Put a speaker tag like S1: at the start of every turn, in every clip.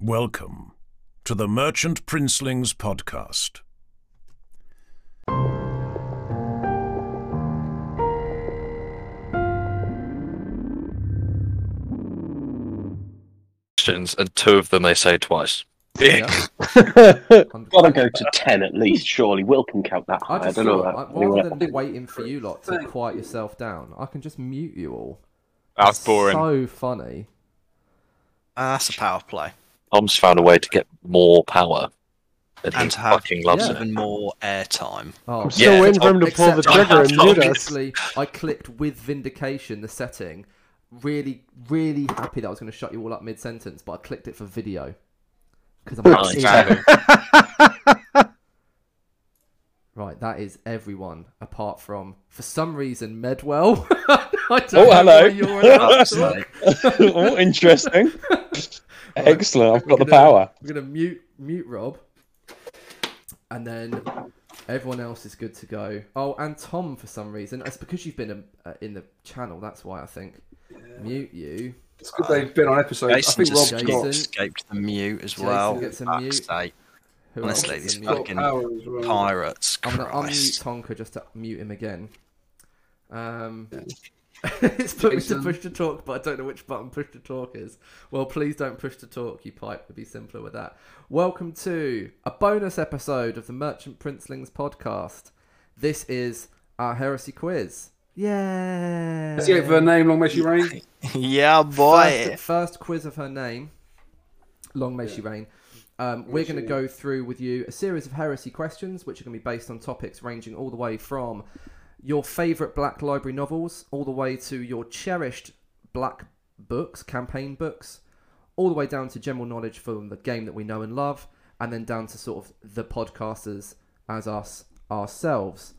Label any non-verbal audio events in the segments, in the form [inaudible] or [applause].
S1: Welcome to the Merchant Princelings podcast.
S2: questions, and two of them they say twice.
S3: Yeah. [laughs]
S4: Gotta go to ten at least, surely. Will can count that high.
S3: I
S4: I,
S3: just
S4: don't know.
S3: thought,
S4: That.
S3: I- rather
S4: Anyway.
S3: than waiting for you lot to quiet yourself down, I can just mute you all.
S5: That's
S3: It's
S5: boring.
S3: So funny.
S6: Ah, that's a power play.
S2: Tom's found a way to get more power, and,
S6: And have
S2: fucking loves
S3: Yeah.
S2: it.
S6: even more airtime.
S3: Oh,
S7: I'm still
S2: Yeah,
S7: waiting for him to pull the trigger and mute [laughs] us.
S3: I clicked with vindication the setting. Really, really happy that I was going to shut you all up mid sentence, but I clicked it for video because I'm not
S2: Nice.
S3: in- [laughs] Right, that is everyone apart from, for some reason, Medwell. [laughs] I don't
S7: Oh,
S3: know
S7: hello.
S3: you're
S7: oh, interesting. [laughs] Excellent. I've got the
S3: gonna-
S7: power.
S3: We're gonna mute mute Rob, and then everyone else is good to go. Oh, and Tom for some reason. It's because you've been um, uh, in the channel. That's why I think mute you.
S5: It's good they've been on episodes. I think Rob's
S6: just
S3: Jason-
S5: got,
S6: escaped the mute as
S3: Jason
S6: well.
S3: gets a mute. Who
S6: Honestly, these
S3: is in
S5: got
S3: mute?
S6: fucking
S5: well.
S6: pirates.
S3: I'm gonna unmute Tonka just to mute him again. Um, [laughs] it's put me to push to talk, but I don't know which button push to talk is. Well, please don't push to talk, you pipe. It'd be simpler with that. Welcome to a bonus episode of the Merchant Princelings podcast. This is our heresy quiz. Yeah.
S5: Let's get for her name, long may she reign. [laughs]
S6: yeah, boy.
S3: First, first quiz of her name. Long may she reign. Um, we're going to go through with you a series of heresy questions, which are going to be based on topics ranging all the way from your favourite Black Library novels, all the way to your cherished Black books, campaign books, all the way down to general knowledge from the game that we know and love, and then down to sort of the podcasters as us ourselves.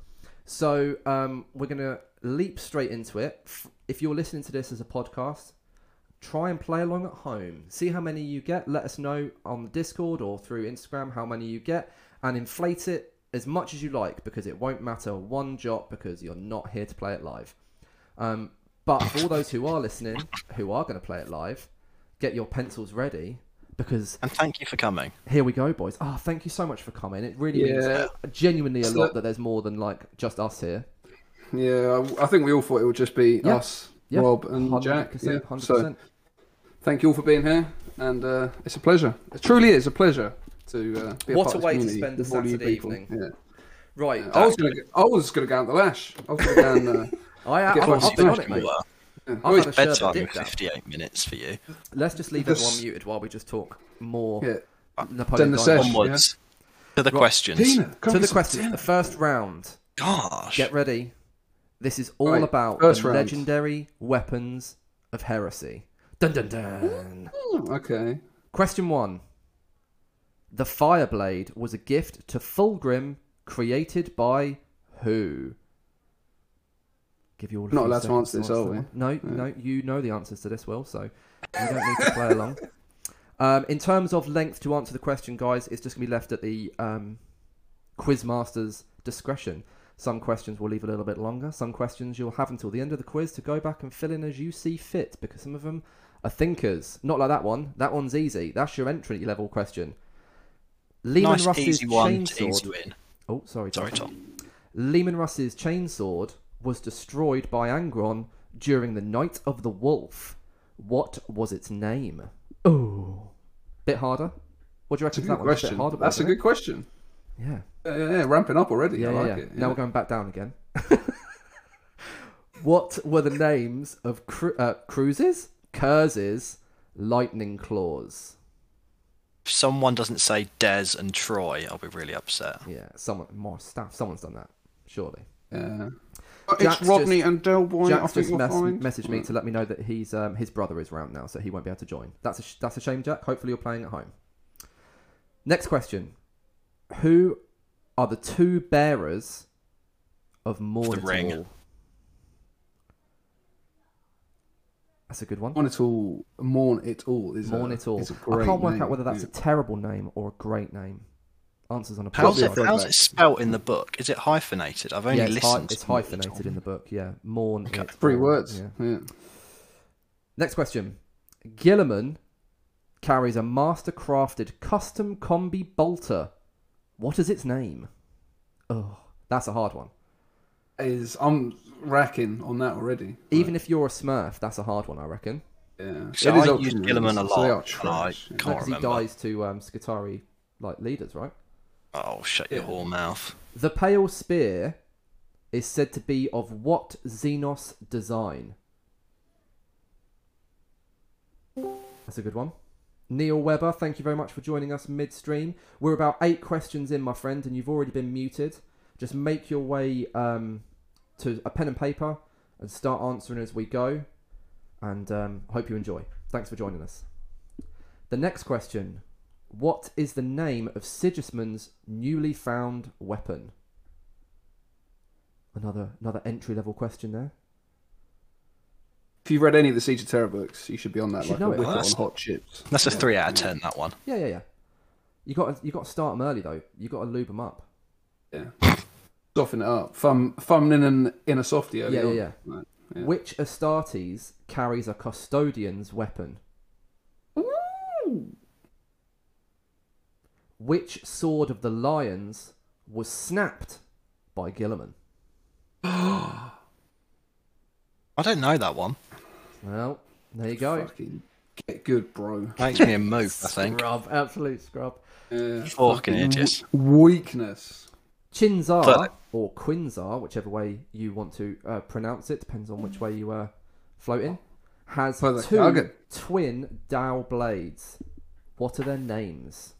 S3: So um, we're going to leap straight into it. If you're listening to this as a podcast, try and play along at home. See how many you get. Let us know on the Discord or through Instagram how many you get, and inflate it as much as you like because it won't matter one jot because you're not here to play it live. Um, but for all those who are listening, who are going to play it live, get your pencils ready because
S6: And thank you for coming.
S3: here we go, boys. Oh, thank you so much for coming. It really means genuinely a
S5: So-
S3: lot that there's more than like just us here.
S5: Yeah, I, I think we all thought it would just be
S3: Yeah.
S5: us,
S3: Yeah,
S5: Rob and Jack.
S3: 100%,
S5: Yeah.
S3: 100%.
S5: So thank you all for being here, and uh, it's a pleasure. It truly is a pleasure to uh, be a
S3: What
S5: part
S3: a
S5: of
S3: way to spend a
S5: with all you
S3: Saturday evening.
S5: Yeah.
S3: Right.
S5: Yeah, I was gonna, I was gonna go out the lash. I was gonna go and, uh, [laughs]
S3: I,
S5: Get
S3: I've,
S5: lost
S3: I've been on
S5: in
S3: it, mate.
S6: Well,
S5: yeah.
S3: I've had a
S6: bedtime in
S3: dip down.
S6: 58 minutes for you.
S3: Let's just leave
S5: This-
S3: everyone muted while we just talk more
S5: yeah.
S3: Napoleon
S5: Then the
S3: Dynamite.
S5: session.
S6: Onwards. To the
S3: Right.
S6: questions.
S5: Tina,
S3: To the
S5: some
S3: questions.
S5: Tina.
S3: The first round.
S6: Gosh.
S3: Get ready. This is all
S5: Right,
S3: about
S5: first
S3: the
S5: round.
S3: legendary weapons of heresy. Dun dun dun.
S5: Oh, okay.
S3: Question one. The Fireblade was a gift to Fulgrim created by who? Give you all
S5: Not allowed to answer this, are we?
S3: that one. No, no, you know the answers to this, Will, so you don't need to play along. Um, in terms of length to answer the question, guys, it's just going to be left at the um, quizmaster's discretion. Some questions will leave a little bit longer. Some questions you'll have until the end of the quiz to go back and fill in as you see fit, because some of them are thinkers. Not like that one. That one's easy. That's your entry level question. Leman
S6: nice
S3: Russ's
S6: easy one to
S3: chainsword.
S6: ease you in.
S3: Oh, sorry,
S6: Sorry,
S3: Tom.
S6: Tom.
S3: Leman Russ's chainsword was destroyed by Angron during the Night of the Wolf. What was its name? Oh, bit harder. What do you reckon?
S5: That's a
S3: reckon that
S5: good question.
S3: bit harder,
S5: That's a
S3: wasn't
S5: good question.
S3: Yeah.
S5: Yeah, yeah, yeah, ramping up already.
S3: Yeah,
S5: I
S3: yeah,
S5: like
S3: yeah.
S5: it.
S3: Now we're going back down again. [laughs] what were the names of cru- uh, cruises, curses, lightning claws?
S6: If someone doesn't say Des and Troy, I'll be really upset.
S3: Yeah, someone more staff. Someone's done that, surely.
S5: Yeah. It's
S3: Jack's
S5: Rodney
S3: just-
S5: and Del Boy. I
S3: Jack's just
S5: you'll
S3: mess-
S5: find.
S3: messaged me to let me know that he's um, his brother is round now, so he won't be able to join. That's a sh- that's a shame, Jack. Hopefully you're playing at home. Next question: Who are the two bearers of Morn
S6: ring.
S3: That's a good one.
S5: Mourn it all. Mourn it all. Is
S3: Mourn
S5: a,
S3: it all.
S5: is a
S3: I
S5: great
S3: can't work
S5: name,
S3: out whether that's
S5: yeah.
S3: a terrible name or a great name. Answers on a
S6: How's
S3: podcast.
S6: it, how's it spelt in the book? Is it hyphenated? I've only
S3: yeah, it's, hy-
S6: listened.
S3: it's
S6: to what
S3: hyphenated
S6: told
S3: in the book. Yeah, mourn
S6: Okay.
S3: it
S5: three
S3: all.
S5: words.
S3: Yeah.
S5: Yeah.
S3: Next question. Guilliman carries a master crafted custom combi bolter. What is its name? Oh, that's a hard one.
S5: Is I'm racking on that already.
S3: Even if you're a smurf, that's a hard one, I reckon.
S5: Yeah.
S6: So
S5: It is
S6: I
S5: Ultramarines,
S6: used Guilliman a
S5: so they are
S6: lot, and I
S5: trash.
S6: can't
S3: Because he
S6: remember.
S3: dies to um, Skitarii like leaders, right?
S6: Oh, shut your
S5: Yeah.
S6: whore mouth.
S3: The pale spear is said to be of what Xenos design? That's a good one. Neil Webber, thank you very much for joining us midstream. We're about eight questions in, my friend, and you've already been muted. Just make your way um, to a pen and paper and start answering as we go. And um, hope you enjoy. Thanks for joining us. The next question What is the name of Sigismund's newly found weapon? Another another entry level question there.
S5: If you've read any of the Siege of Terra books, you should be on that
S3: You
S5: like
S3: know it.
S5: whip on
S6: That's-
S5: hot chips.
S6: That's a
S5: Yeah.
S6: three out of ten. That one.
S3: Yeah, yeah, yeah. You got you got to start them early though. You got to lube them up.
S5: Yeah. [laughs] Soften it up. Thumb, thumb in, an, in a softie early
S3: Yeah, yeah, yeah.
S5: Right, yeah.
S3: Which Astartes carries a custodian's weapon? Which sword of the lions was snapped by Guilliman? [gasps]
S6: I don't know that one.
S3: Well, there you go.
S5: Fucking get good, bro.
S6: Makes me a move. I think.
S3: Scrub, absolute scrub.
S5: Yeah.
S6: Fucking idiots.
S5: Weakness.
S3: Chinzar
S6: But-
S3: or Quinzar, whichever way you want to uh, pronounce it, depends on which way you uh, floating, has
S5: Well,
S3: two
S5: okay.
S3: twin Dow blades. What are their names?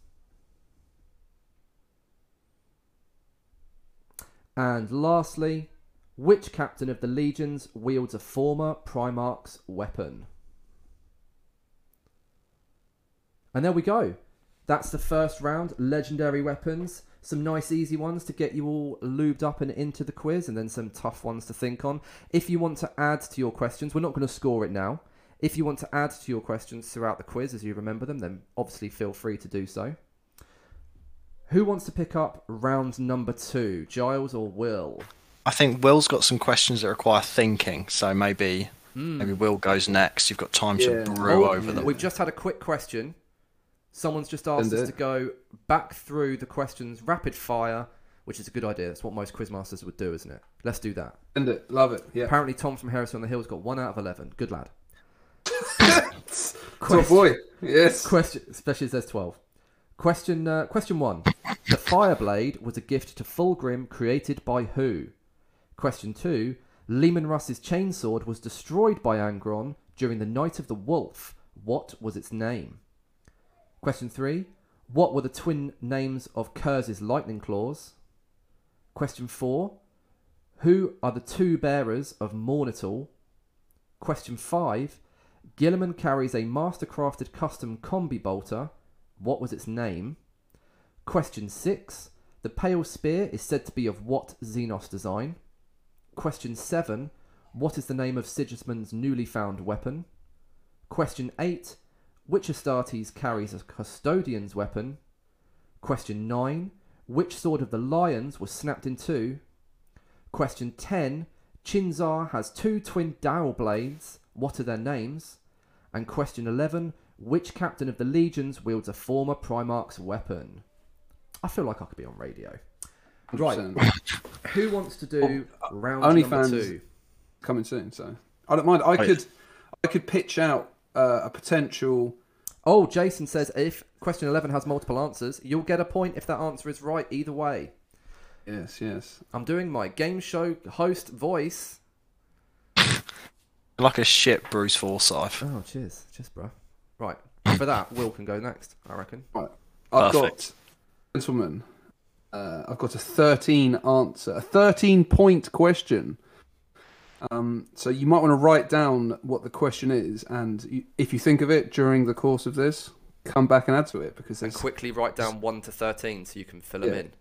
S3: And lastly, which captain of the legions wields a former Primarch's weapon? And there we go. That's the first round. Legendary weapons. Some nice easy ones to get you all lubed up and into the quiz, and then some tough ones to think on. If you want to add to your questions, we're not going to score it now. If you want to add to your questions throughout the quiz as you remember them, then obviously feel free to do so. Who wants to pick up round number two, Giles or Will?
S6: I think Will's got some questions that require thinking, so maybe hmm. maybe Will goes next. You've got time
S5: Yeah.
S6: to brew
S3: Oh,
S6: over them.
S3: We've just had a quick question. Someone's just asked us to go back through the questions rapid fire, which is a good idea. That's what most quizmasters would do, isn't it? Let's do that.
S5: End it. Love it. Yeah.
S3: Apparently, Tom from Heresy on the Hill's got one out of eleven. Good lad. [laughs]
S5: Top boy. Yes.
S3: Question, especially as there's twelve. Question. Uh, question one. The Fireblade was a gift to Fulgrim created by who? Question two. Leman Russ's chainsword was destroyed by Angron during the Night of the Wolf. What was its name? Question three. What were the twin names of Curze's lightning claws? Question four. Who are the two bearers of Mourn-it-all? Question five. Guilliman carries a mastercrafted custom combi bolter. What was its name? Question 6. The pale spear is said to be of what Xenos design? Question 7. What is the name of Sigismund's newly found weapon? Question 8. Which Astartes carries a custodian's weapon? Question 9. Which sword of the lions was snapped in two? Question 10. Chinzar has two twin dowel blades. What are their names? And question 11. Which captain of the legions wields a former Primarch's weapon? I feel like I could be on radio. Right.
S5: 100%. [laughs]
S3: Who wants to do round
S5: only
S3: number
S5: fans-
S3: two?
S5: Coming soon, so I don't mind. I could, I could pitch out uh, a potential.
S3: Oh, Jason says if question 11 has multiple answers, you'll get a point if that answer is right either way.
S5: Yes, yes.
S3: I'm doing my game show host voice. [laughs]
S6: Like a shit Bruce Forsyth.
S3: Oh, cheers. Cheers, bro. Right. [coughs] For that, Will can go next, I reckon.
S5: Right. I've
S6: Perfect.
S5: got, gentlemen, uh, I've got a 13 answer, a 13 point question. Um, so you might want to write down what the question is, and you, if you think of it during the course of this, come back and add to it because
S3: And
S5: there's,
S3: quickly write down 1 to 13 so you can fill them in.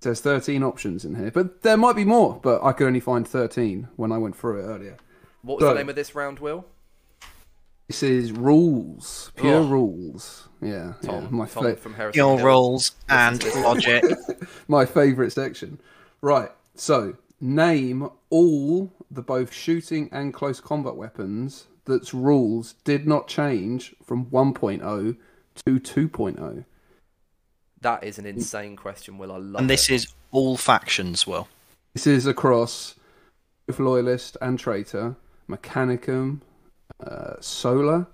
S5: there's 13 options in here. But there might be more, but I could only find 13 when I went through it earlier.
S3: What was
S5: So-
S3: the name of this round, Will?
S5: This is rules, pure
S3: Oh.
S5: rules. Yeah, yeah,
S3: Tom,
S5: my
S3: Tom
S5: fa-
S3: from Heresy.
S6: Your
S3: Hill.
S6: rules and logic. [laughs]
S5: my favourite section. Right, so name all the both shooting and close combat weapons that's rules did not change from 1.0 to 2.0?
S3: That is an insane question, Will. I love
S6: And this
S3: it.
S6: is all factions, Will.
S5: This is across both Loyalist and Traitor, Mechanicum, uh, Solar,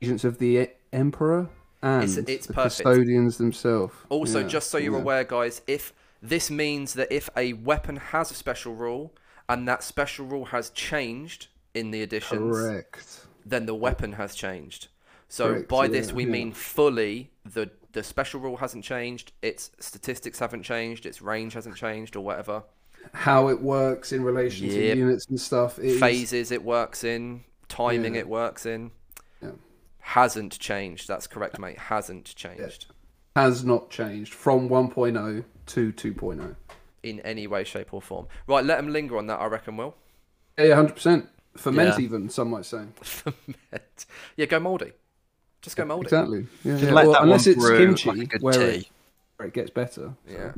S5: Agents of the Emperor, and
S3: It's- it's
S5: the
S3: perfect.
S5: custodians themselves.
S3: Also,
S5: Yeah,
S3: just so you're
S5: yeah.
S3: aware, guys, if this means that if a weapon has a special rule and that special rule has changed in the additions,
S5: Correct.
S3: then the weapon has changed. So
S5: Correct,
S3: by this we
S5: yeah.
S3: mean fully the the special rule hasn't changed, its statistics haven't changed, its range hasn't changed, or whatever.
S5: How it works in relation to units and stuff. It is-
S3: Phases it works in, timing
S5: Yeah.
S3: it works in.
S5: Yeah.
S3: Hasn't changed. That's correct, mate. Hasn't changed
S5: has not changed from 1.0 to oh. 2.0.
S3: in any way, shape, or form. Right, let them linger on that. I reckon. Will.
S5: Yeah, 100%. Ferment
S6: Yeah.
S5: even, some might say. [laughs]
S3: Ferment. yeah, go mouldy. Just go mouldy.
S5: Exactly. Yeah, yeah.
S6: Let
S5: Well,
S6: that
S5: unless
S6: one
S5: it's
S6: brew
S5: kimchi,
S6: like a good
S5: where, it, where it gets better.
S3: Yeah,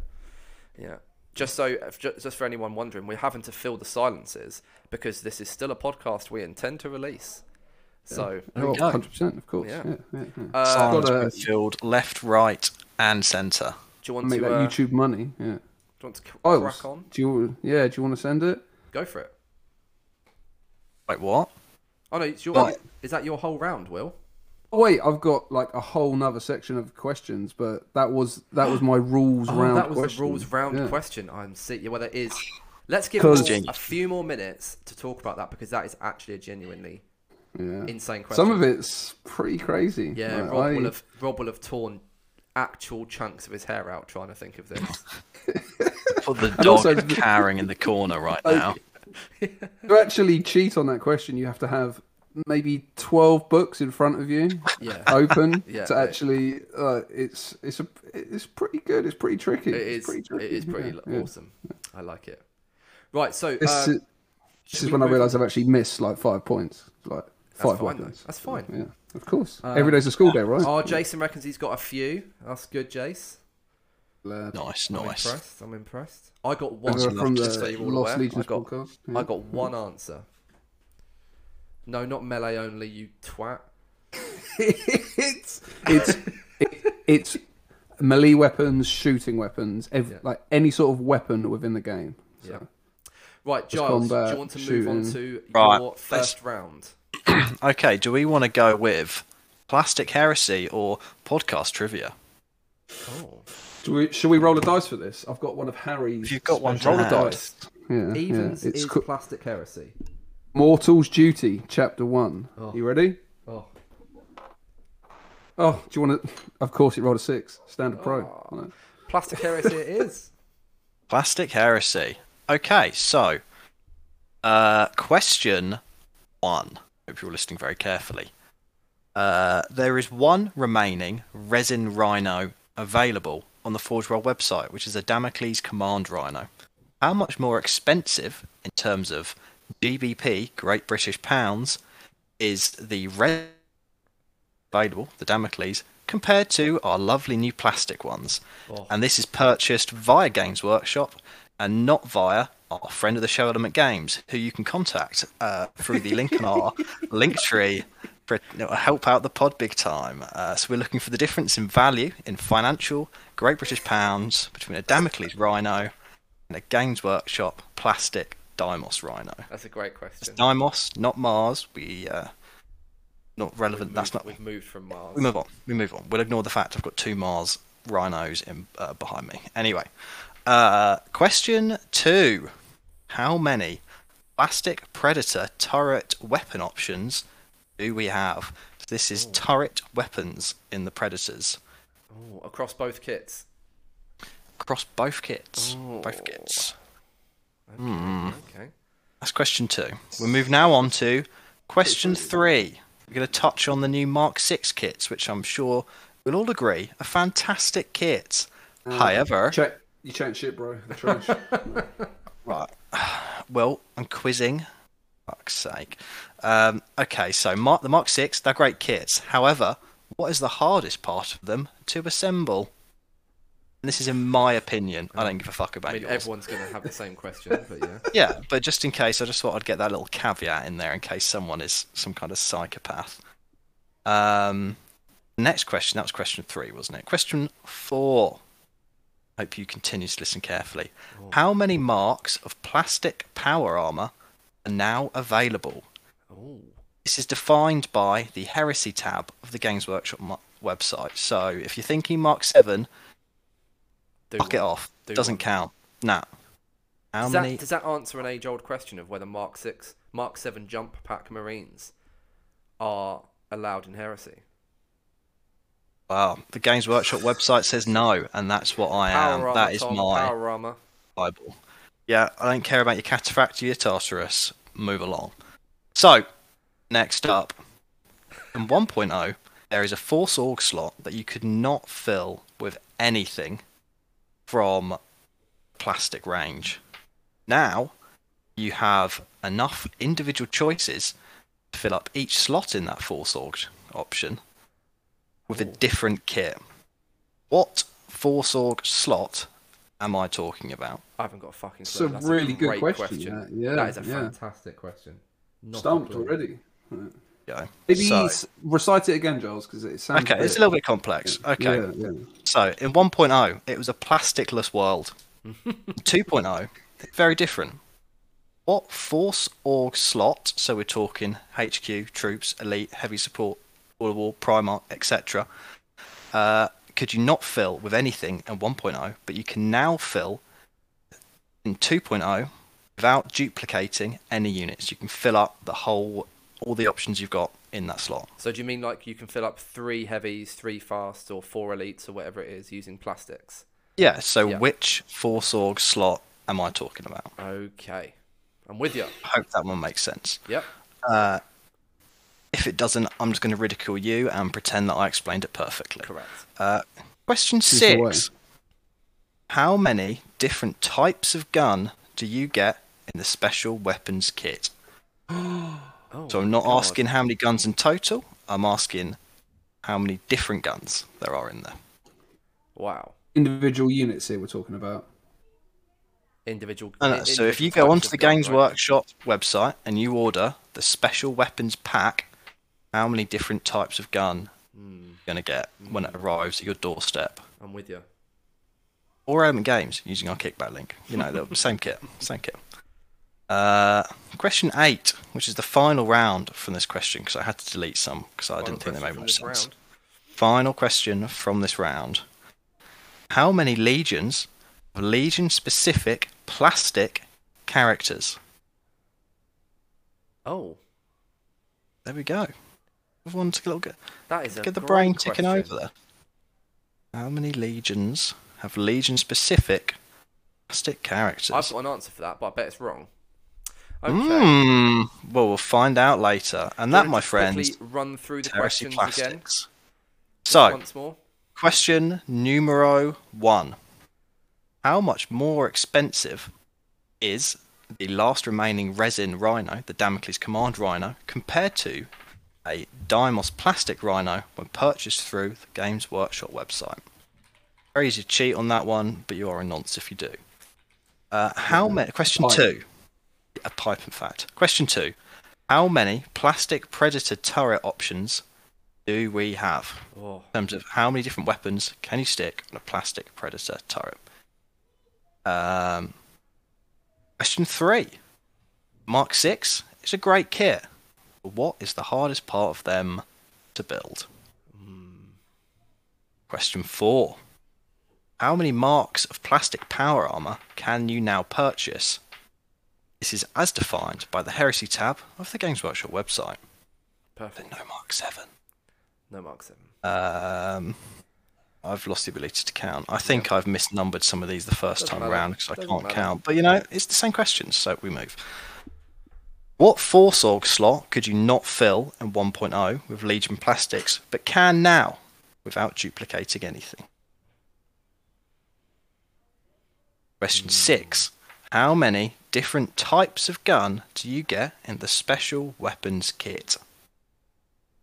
S3: yeah. Just so, just for anyone wondering, we're having to fill the silences because this is still a podcast we intend to release. So,
S6: There we
S5: Oh,
S6: go.
S5: 100%, of course.
S3: Yeah.
S5: Yeah, yeah, yeah.
S3: uh,
S6: Silence
S5: got a-
S6: filled left, right, and centre.
S3: do you want
S5: Make
S3: to,
S5: that
S3: uh,
S5: YouTube money. Yeah.
S3: You want to c-
S5: Oils.
S3: crack oh, on?
S5: Do you? Yeah. Do you want to send it?
S3: Go for it.
S6: Wait, what?
S3: Oh no, it's your,
S6: Right.
S3: is that your whole round, Will?
S5: Oh wait, I've got like a whole nother section of questions, but that was that was my rules
S3: Oh,
S5: round.
S3: that was
S5: question.
S3: the rules round
S5: Yeah.
S3: question. I'm see. Yeah, well, that is. Let's give a few more minutes to talk about that because that is actually a genuinely
S5: Yeah.
S3: insane question.
S5: Some of it's pretty crazy.
S3: Yeah,
S5: Like,
S3: Rob
S5: I-
S3: will have Rob will have torn actual chunks of his hair out trying to think of this. [laughs]
S6: Put the [laughs]
S5: And
S6: dog
S5: also-
S6: cowering in the corner right
S5: Like-
S6: now. [laughs]
S5: to actually cheat on that question, you have to have maybe twelve books in front of you,
S3: Yeah,
S5: open
S3: Yeah,
S5: to
S3: yeah.
S5: actually. Uh, it's it's a it's pretty good. It's pretty tricky.
S3: it
S5: It's pretty tricky.
S3: is pretty
S5: yeah,
S3: l-
S5: yeah.
S3: awesome. I like it. Right, so
S5: This,
S3: uh,
S5: is, this is when I
S3: move-
S5: realised I've actually missed like five points. Like five
S3: fine, though. That's fine.
S5: Yeah, of course.
S3: Uh,
S5: Every day's a school day, right?
S3: Oh, Jason reckons he's got a few. That's good, Jace.
S5: Lad.
S6: Nice,
S3: I'm
S6: nice.
S3: impressed. I'm impressed. I got one.
S5: Over from
S3: just
S5: the Lost
S3: aware,
S5: Legions
S3: I got,
S5: podcast.
S3: I got one answer. No, not melee only. You twat.
S5: it's it's it, it's melee weapons, shooting weapons, ev-
S3: Yeah.
S5: like any sort of weapon within the game. So.
S3: Yeah. Right, Giles. do you want to move on to
S5: shooting.
S6: Right,
S3: your first round? [clears throat]
S6: Okay, do we want to go with Plastic Heresy or Podcast Trivia?
S3: Oh.
S5: Do we, should we roll a dice for this? I've got one of Harry's.
S6: If you've got one to
S3: Roll a dice.
S5: Yeah,
S3: Evens
S5: yeah. It's
S3: is
S5: co-
S3: plastic heresy.
S5: Mortal's Duty, Chapter One.
S3: Oh.
S5: You ready?
S3: Oh.
S5: Oh, do you want to? Of course, it rolled a six. Standard pro.
S3: Oh.
S5: Right.
S3: Plastic heresy it is. [laughs]
S6: Plastic Heresy. Okay, so uh, question one. Hope you're listening very carefully. Uh, there is one remaining resin rhino available on the Forge World website, which is a Damocles Command Rhino. How much more expensive in terms of GBP, Great British Pounds, is the red available, the Damocles, compared to our lovely new plastic ones?
S3: Oh.
S6: And this is purchased via Games Workshop and not via our friend of the show, Element Games, who you can contact uh, through the link in our [laughs] link tree for help out the pod big time. Uh, so we're looking for the difference in value in financial Great British pounds between a Damocles Rhino and a Games Workshop plastic Deimos Rhino.
S3: That's a great question.
S6: Deimos, not Mars. We uh, not relevant.
S3: We've
S6: That's not.
S3: We've moved from Mars.
S6: We move on. We move on. We'll ignore the fact I've got two Mars rhinos in uh, behind me. Anyway, uh, question two: How many plastic Predator turret weapon options do we have? This is turret weapons in the Predators
S3: Oh, across both kits.
S6: across both kits.
S3: Oh.
S6: Both kits.
S3: Okay.
S6: Hmm.
S3: okay.
S6: That's question two. We move now on to question three. We're going to touch on the new Mark 6 kits, which I'm sure we'll all agree are fantastic kits. However,
S5: Check. You chat shit, bro. The trash. [laughs]
S6: right. [sighs] Well, I'm quizzing. Fuck's sake. Um, okay, so Mark, the Mark 6, they're great kits. However, what is the hardest part of them to assemble? And this is in my opinion. I don't give a fuck about
S3: I mean,
S6: yours.
S3: everyone's going to have the same question, but yeah. [laughs]
S6: Yeah, but just in case, I just thought I'd get that little caveat in there in case someone is some kind of psychopath. Um, Next question, that was question three, wasn't it? Question four. Hope you continue to listen carefully. Oh. How many marks of plastic power armor are now available?
S3: Oh.
S6: This is defined by the Heresy tab of the Games Workshop mo- website. So if you're thinking Mark 7,
S3: Do
S6: fuck it off.
S3: Do
S6: Doesn't
S3: one.
S6: count. Nah. How
S3: Does
S6: many?
S3: that, does that answer an age-old question of whether Mark Six, Mark Seven jump pack Marines are allowed in Heresy?
S6: Wow. The Games Workshop website says no, and that's what I am.
S3: Power
S6: that is
S3: Tom,
S6: my. Bible. Yeah, I don't care about your cataphract or your Tartarus. Move along. So, next up. In 1.0, there is a Force Org slot that you could not fill with anything from plastic range. Now, you have enough individual choices to fill up each slot in that Force Org option with a different kit. What Force Org slot am I talking about?
S3: I haven't got a fucking
S5: It's
S3: clue.
S5: a
S3: That's
S5: really good
S3: great
S5: question, that. Yeah,
S3: that is a
S5: yeah.
S3: fantastic question. Not a
S5: Stumped
S3: clue.
S5: already.
S6: Yeah.
S5: Maybe
S6: So-
S5: s- recite it again, Giles, because it sounds.
S6: Okay,
S5: a
S6: it's a little bit complex. Okay,
S5: Yeah, yeah.
S6: so in 1.0, it was a plasticless world. [laughs] 2.0, very different. What Force Org slot, so we're talking HQ, troops, elite, heavy support, all of all, Primarch, etc., uh, could you not fill with anything in 1.0, but you can now fill in 2.0 without duplicating any units? You can fill up the whole, all the options you've got in that slot.
S3: So do you mean like you can fill up three heavies, three fasts, or four elites, or whatever it is, using plastics?
S6: Yeah, so
S3: Yeah.
S6: which Force Org slot am I talking about?
S3: Okay, I'm with you.
S6: I hope that one makes sense.
S3: Yep.
S6: Uh, if it doesn't, I'm just going to ridicule you and pretend that I explained it perfectly.
S3: Correct.
S6: Uh, question
S5: Choose the way.
S6: six. How many different types of gun do you get in the special weapons kit? [gasps]
S3: Oh,
S6: So I'm not
S3: God.
S6: asking how many guns in total, I'm asking how many different guns there are in there.
S3: Wow.
S5: Individual units here we're talking about.
S3: Individual.
S6: No, no,
S3: i-
S6: so if you go
S3: types
S6: onto
S3: of
S6: the
S3: gun,
S6: Games
S3: right?
S6: Workshop website and you order the special weapons pack, how many different types of gun
S3: Hmm,
S6: you're going to get when it arrives at your doorstep?
S3: I'm with you.
S6: Or Element Games using our kickback link. You know, the [laughs] same kit, same kit. Uh, question eight, which is the final round from this question, because I had to delete some because I didn't think they made much sense. Final question from this round: How many legions of legion-specific plastic characters?
S3: Oh,
S6: There we go. Everyone a little get,
S3: that is a
S6: get the brain ticking
S3: question.
S6: over there. How many legions have legion-specific plastic characters?
S3: I've got an answer for that, but I bet it's wrong. Okay.
S6: Mm, well, we'll find out later. And that, my friends,
S3: run through the questions again.
S6: So,
S3: once more.
S6: question numero one: How much more expensive is the last remaining resin Rhino, the Damocles Command Rhino, compared to a Deimos plastic Rhino when purchased through the Games Workshop website? Very easy to cheat on that one, but you are a nonce if you do. Uh, how many? Question
S5: Pipe.
S6: two. A pipe, in fact. Question two. How many plastic Predator turret options do we have?
S3: Oh,
S6: in terms of how many different weapons can you stick on a plastic predator turret. Um, question three. Mark Six is a great kit. What is the hardest part of them to build? Question four. How many marks of plastic power armor can you now purchase? This is as defined by the Heresy tab of the Games Workshop website. But
S3: perfect.
S6: no Mark 7.
S3: No Mark 7.
S6: Um, I've lost the ability to count. I think I've misnumbered some of these the first
S3: Doesn't
S6: time
S3: matter.
S6: around because I
S3: Doesn't
S6: can't
S3: matter.
S6: count. But you know, it's the same questions, so we move. What Force Org slot could you not fill in 1.0 with Legion plastics, but can now without duplicating anything? Question hmm. six. How many different types of gun do you get in the special weapons kit?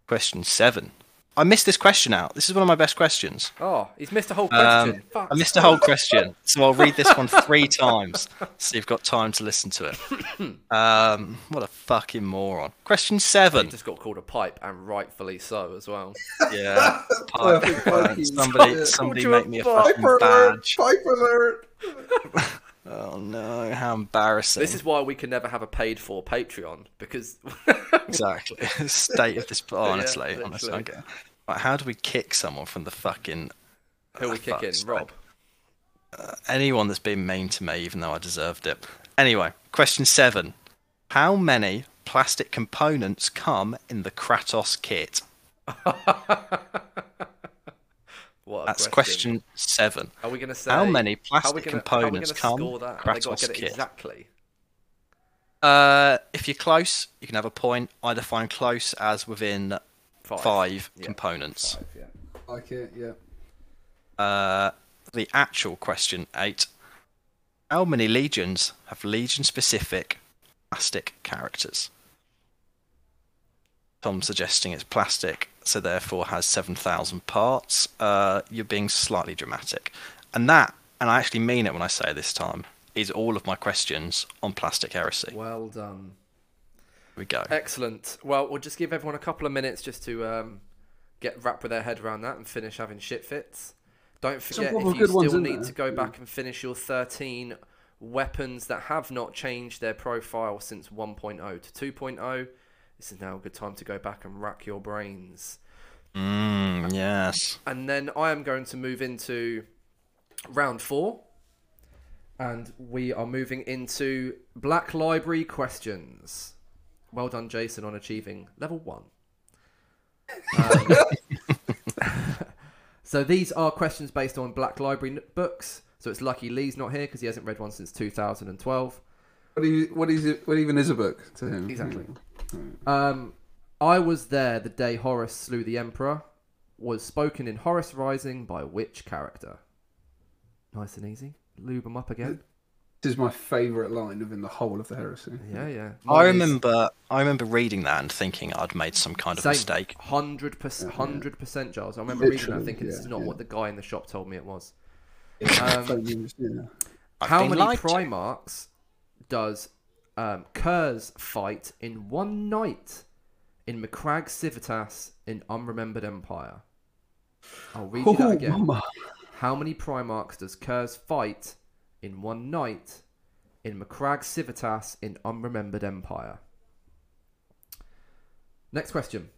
S6: Question seven. I missed this question out. This is one of my best questions.
S3: Oh, he's missed a whole
S6: Um,
S3: question. Fuck.
S6: I missed a whole question, so I'll read this one three [laughs] times so you've got time to listen to it. Um, what a fucking moron. Question
S3: He
S6: seven.
S3: just got called a pipe, and rightfully so as well.
S6: Yeah. Pipe, [laughs]
S5: fucking-
S6: somebody, somebody make
S3: a
S6: me a
S3: pipe.
S6: fucking badge.
S5: Piper alert! [laughs]
S6: Oh no, how embarrassing.
S3: This is why we can never have a paid for Patreon because
S6: exactly state of this. Honestly,
S3: literally.
S6: honestly, I Right, how do we kick someone from the fucking
S3: who are
S6: we
S3: kick in?
S6: fuck's
S3: Rob.
S6: anyone that's been mean to me, even though I deserved it. Anyway, question seven: How many plastic components come in the Kratos kit? [laughs] That's question seven.
S3: Are we going to say
S6: How many plastic
S3: we gonna,
S6: components
S3: how
S6: come
S3: gonna that? Have they got to
S6: Kratos
S3: get
S6: kit?
S3: exactly.
S6: Uh, if you're close, you can have a point. I define close as within
S3: Five.
S6: five,
S3: Yeah.
S6: components.
S3: Five, yeah.
S5: Like it, yeah.
S6: Uh, the actual question eight: How many legions have legion-specific plastic characters? Tom suggesting it's plastic, so therefore has seven thousand parts. Uh, you're being slightly dramatic, and that, and I actually mean it when I say it this time, is all of my questions on plastic heresy.
S3: Well done.
S6: Here we go.
S3: Excellent. Well, we'll just give everyone a couple of minutes just to um, get wrap with their head around that and finish having shit fits. Don't forget if you
S5: good ones
S3: still need
S5: there.
S3: to go back and finish your 13 weapons that have not changed their profile since 1.0 to 2.0. This is now a good time to go back and rack your brains.
S6: Mm, yes.
S3: And then I am going to move into round four. And we are moving into Black Library questions. Well done, Jason, on achieving level one. Um, [laughs] [laughs] so these are questions based on Black Library books. So it's lucky Lee's not here because he hasn't read one since 2012.
S5: What, you, what is it? What even is a book to him?
S3: Exactly. Um, I was there the day Horus slew the Emperor. Was spoken in Horus Rising by which character? Nice and easy. Lube 'em up again.
S5: This is my favourite line within the whole of the heresy.
S3: Yeah, yeah.
S6: I
S3: Mine is
S6: remember. I remember reading that and thinking I'd made some kind of
S3: same,
S6: mistake.
S3: Hundred percent, hundred percent, Giles. I remember reading that,
S5: Literally,
S3: thinking this
S5: yeah,
S3: is not
S5: yeah.
S3: what the guy in the shop told me it was.
S5: Yeah,
S3: Um,
S5: yeah.
S6: I've
S3: How
S6: been
S3: many
S6: lied to.
S3: Primarchs does um, Curze fight in one night in Macragge Civitas in Unremembered Empire? I'll read you that
S5: Oh,
S3: again.
S5: mama.
S3: How many Primarchs does Curze fight in one night in Macragge Civitas in Unremembered Empire? Next question.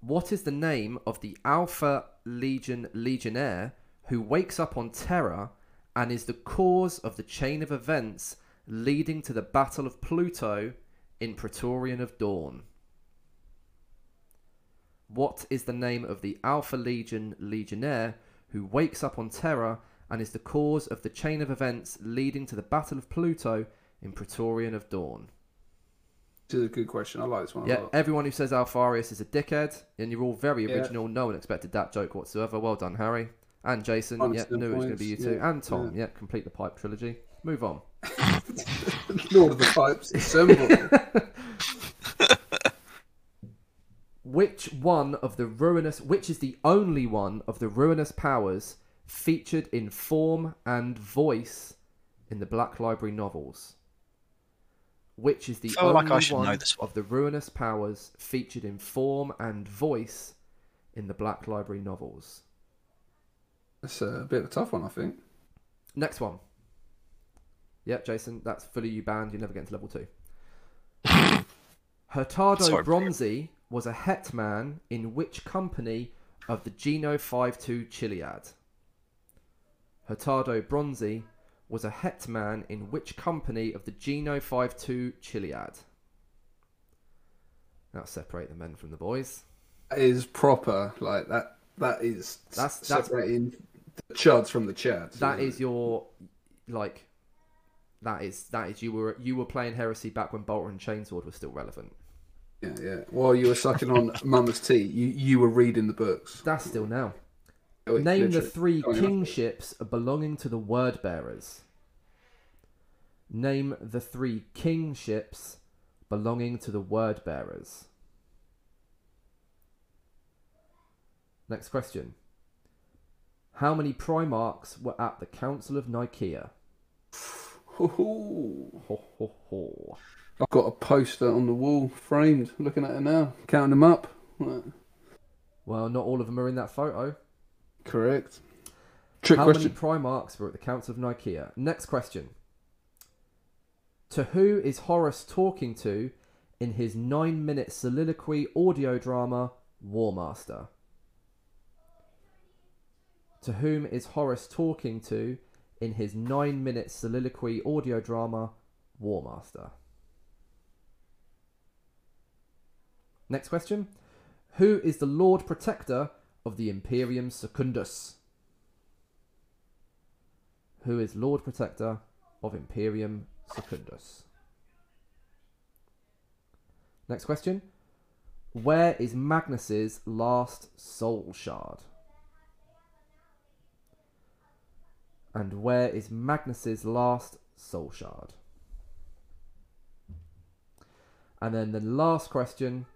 S3: What is the name of the Alpha Legion Legionnaire who wakes up on Terra and is the cause of the chain of events leading to the Battle of Pluto in Praetorian of Dorn? What is the name of the Alpha Legion Legionnaire who wakes up on Terra and is the cause of the chain of events leading to the Battle of Pluto in Praetorian of Dorn?
S5: This is a good question. I like this one a
S3: Yeah, everyone who says Alpharius is a dickhead, and you're all very
S5: Yeah.
S3: original. No one expected that joke whatsoever. Well done, Harry. And Jason.
S5: Points
S3: yeah, knew it was going to be you
S5: points,
S3: two.
S5: yeah,
S3: And Tom. Yeah. complete the pipe trilogy. Move on. [laughs] [laughs]
S5: Lord of the Pipes, assemble.
S3: Which one of the ruinous, which is the only one of the ruinous powers featured in form and voice in the Black Library novels? Which is the
S6: feel
S3: only
S6: like I should
S3: one
S6: know this one.
S3: of the ruinous powers featured in form and voice in the Black Library novels?
S5: That's a bit of a tough one, I think.
S3: Next one. Yep, Jason, that's fully you banned. You never get into level two. Hurtado
S6: Sorry.
S3: Bronzi was a hetman in which company of the Geno 52 Chiliad? Hurtado Bronzi was a hetman in which company of the Geno 52 Chiliad? Now separate the men from the boys.
S5: That is proper. Like that. That is
S3: That's- that's-
S5: separating the chuds from the chads.
S3: That is your like that is that is you were you were playing heresy back when Bolter and Chainsword was still relevant.
S5: Yeah, yeah. While you were sucking on [laughs] Mama's tea, you you were reading the books.
S3: That's still now.
S5: Oh,
S3: Name the
S5: literally.
S3: three oh,
S5: Going on.
S3: kingships belonging to the word bearers. Name the three kingships belonging to the word bearers. Next question. How many Primarchs were at the Council of Nicaea?
S5: Hoo-hoo.
S3: Ho, ho, ho.
S5: I've got a poster on the wall framed, looking at it now, counting them up. Right.
S3: Well, not all of them are in that photo.
S5: Correct. Trick
S3: How
S5: question.
S3: many Primarchs were at the Council of Nicaea? Next question. To who is Horus talking to in his nine minute soliloquy audio drama War Master? To whom is Horus talking to in his nine minute soliloquy audio drama War Master? Next question. Who is the Lord Protector of the Imperium Secundus? Who is Lord Protector of Imperium Secundus? Next question. Where is Magnus's last soul shard? And where is Magnus's last soul shard? And then the last question.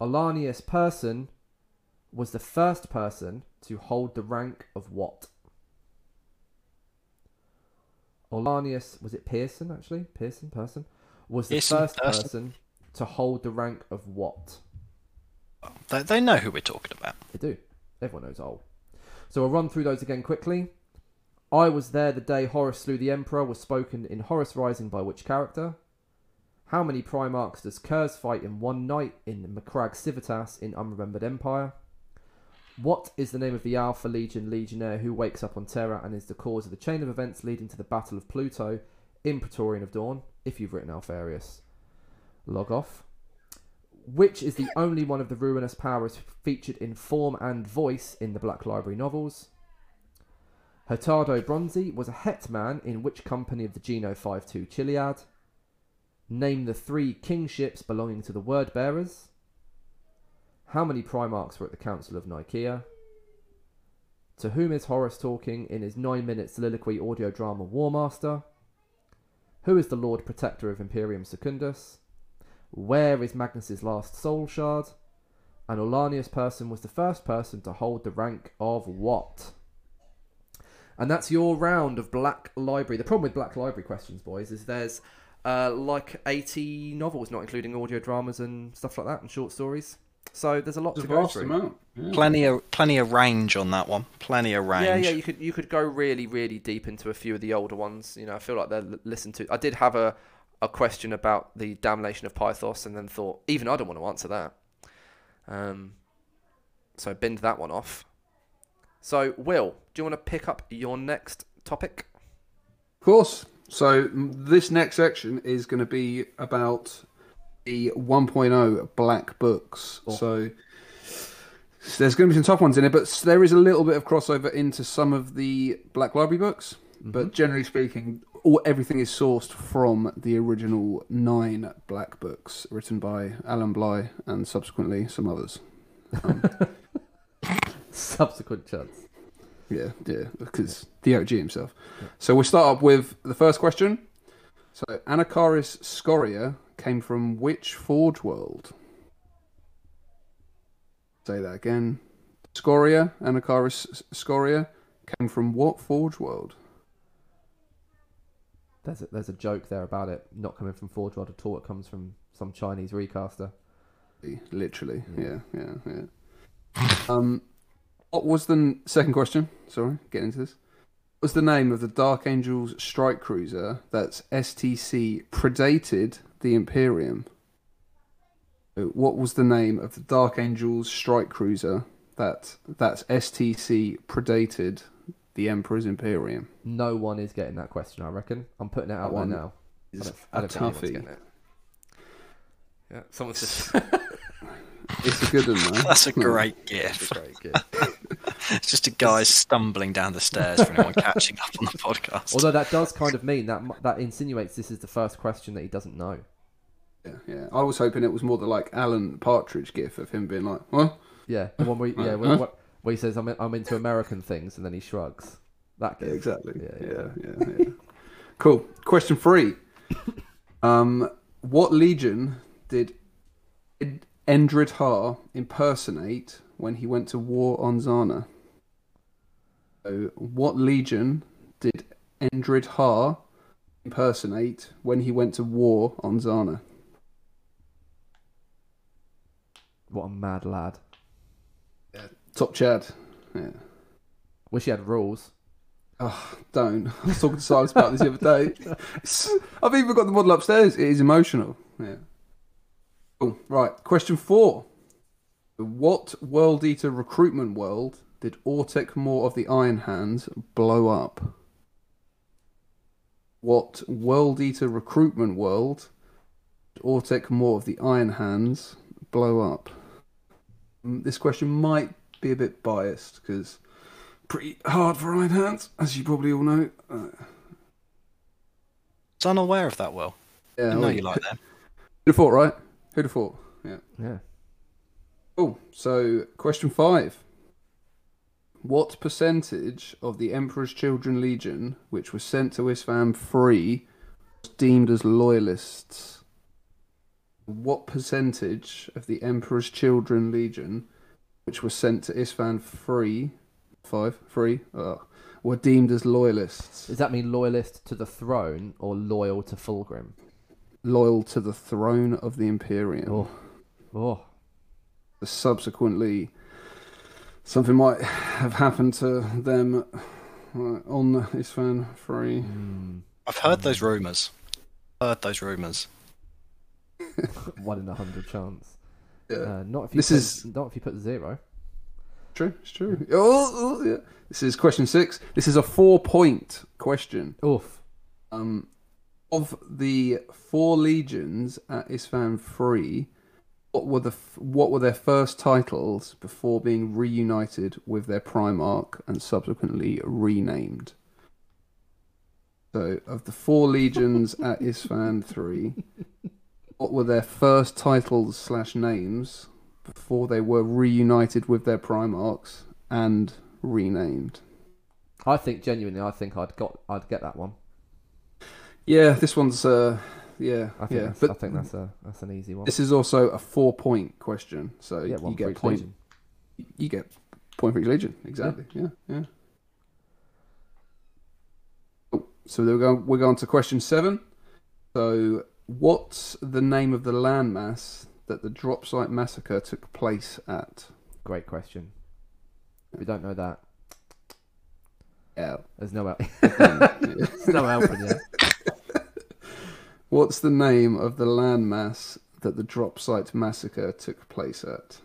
S3: Olanius person was the first person to hold the rank of what? Olanius, was it Pearson actually? Pearson person? Was the
S6: Pearson
S3: first
S6: person.
S3: person to hold the rank of what?
S6: They, they know who we're talking about.
S3: They do. Everyone knows Ol. So I'll run through those again quickly. I was there the day Horus slew the Emperor was spoken in Horus Rising by which character? How many Primarchs does Curze fight in one night in Macragge Civitas in Unremembered Empire? What is the name of the Alpha Legion legionnaire who wakes up on Terra and is the cause of the chain of events leading to the Battle of Pluto in Praetorian of Dorn? If you've written Alpharius, log off. Which is the only one of the ruinous powers featured in form and voice in the Black Library novels? Hurtado Bronzi was a hetman in which company of the Geno 52 Chiliad? Name the three kingships belonging to the word bearers. How many Primarchs were at the Council of Nicaea? To whom is Horus talking in his nine minute soliloquy audio drama War Master? Who is the Lord Protector of Imperium Secundus? Where is Magnus's last soul shard? And Olanius person was the first person to hold the rank of what? And that's your round of Black Library. The problem with Black Library questions, boys, is there's uh, like 80 novels, not including audio dramas and stuff like that, and short stories. So there's a lot
S5: It's
S3: to
S5: a
S3: go through.
S5: amount. Yeah.
S6: Plenty of plenty of range on that one. Plenty of range.
S3: Yeah, yeah, you could you could go really really deep into a few of the older ones. You know, I feel like they're listened to. I did have a a question about the damnation of Pythos, and then thought even I don't want to answer that. Um, so I binned that one off. So Will, do you want to pick up your next topic?
S5: Of course. So this next section is going to be about the 1.0 black books.
S3: Oh.
S5: So s- there's going to be some top ones in it, but there is a little bit of crossover into some of the Black Library books. Mm-hmm. But generally speaking, all, everything is sourced from the original nine black books written by Alan Bligh and subsequently some others.
S3: Um, [laughs] Subsequent chance.
S5: Yeah, yeah, because the OG himself. So we'll start up with the first question. So Anacaris Scoria came from which Forge world? Say that again. Scoria, Anacaris S- Scoria came from what Forge world?
S3: There's a, there's a joke there about it not coming from Forge World at all. It comes from some Chinese recaster.
S5: Literally, yeah, yeah, yeah. Um, what was the second question? Sorry, get into this. What was the name of the Dark Angels strike cruiser that's STC predated the Imperium? What was the name of the Dark Angels strike cruiser that that's STC predated the Emperor's Imperium?
S3: No one is getting that question. I reckon. I'm putting it out there
S5: one
S3: now. I
S5: Is
S3: don't,
S5: a
S3: I don't
S5: toughie.
S3: Yeah, someone's just [laughs] [laughs]
S5: It's a good one, though.
S6: That's a great gif.
S3: Very good.
S6: It's just a guy stumbling down the stairs for anyone catching up on the podcast.
S3: Although that does kind of mean that that insinuates this is the first question that he doesn't know.
S5: Yeah, yeah. I was hoping it was more the like Alan Partridge gif of him being like, "Well,
S3: Yeah, the one where yeah,
S5: Huh?
S3: where, where he says I'm I'm into American things and then he shrugs. That
S5: Yeah, exactly.
S3: Yeah,
S5: Yeah, yeah, yeah. cool. Question three. [laughs] Um, what legion did Ed- Endryd Haar impersonate when he went to war on Xana? So, what legion did Endryd Haar impersonate when he went to war on Zana?
S3: What a mad lad.
S5: Top Chad. Yeah.
S3: Wish he had rules.
S5: Oh, don't. I was talking to Silas about this the other day. I've even got the model upstairs. It is emotional. Yeah. Cool. Right. Question four. What World Eater recruitment world did Autek Mor of the Iron Hands blow up? What World Eater recruitment world did Autek Mor of the Iron Hands blow up? Mm, This question might be a bit biased because pretty hard for Iron Hands, as you probably all know. Uh,
S6: Was unaware of that, Will.
S5: yeah,
S6: I know
S5: well,
S6: you like them.
S5: Who'd have thought, right? Who'd have thought? Yeah.
S3: Yeah.
S5: Cool. So, question five. What percentage of the Emperor's Children Legion, which was sent to Isstvan free, was deemed as loyalists? What percentage of the Emperor's Children Legion, which was sent to Isstvan free, five, free, uh, were deemed as loyalists?
S3: Does that mean loyalist to the throne or loyal to Fulgrim?
S5: Loyal to the throne of the Imperium.
S3: Oh. Oh.
S5: Subsequently something might have happened to them on Isstvan 3.
S3: Hmm.
S6: I've heard those rumours. Heard those rumours. [laughs]
S3: One in a hundred chance.
S5: Yeah.
S3: Uh, not if you
S5: This
S3: put,
S5: is-
S3: not if you put zero.
S5: True, it's true. Oh, oh, yeah. This is question six. This is a four point question.
S3: Oof.
S5: Um, of the four legions at Isstvan 3, what were the what were their first titles before being reunited with their Primarch and subsequently renamed? So, of the four legions [laughs] at Isstvan 3, what were their first titles slash names before they were reunited with their Primarchs and renamed?
S3: I think genuinely, I think I'd got, I'd get that one.
S5: Yeah, this one's uh, yeah,
S3: I think,
S5: yeah,
S3: that's,
S5: but
S3: I think that's a, that's an easy one.
S5: This is also a four point question, so
S3: yeah,
S5: you get point.
S3: legion.
S5: You get point for each legion. Exactly. Yeah, yeah. Cool. Oh, so we're going. We're going to question seven. So, what's the name of the landmass that the drop site massacre took place at?
S3: Great question. If you don't know that,
S5: Yeah.
S3: there's no help. [laughs] [laughs] there's no you.
S5: What's the name of the landmass that the drop site massacre took place at?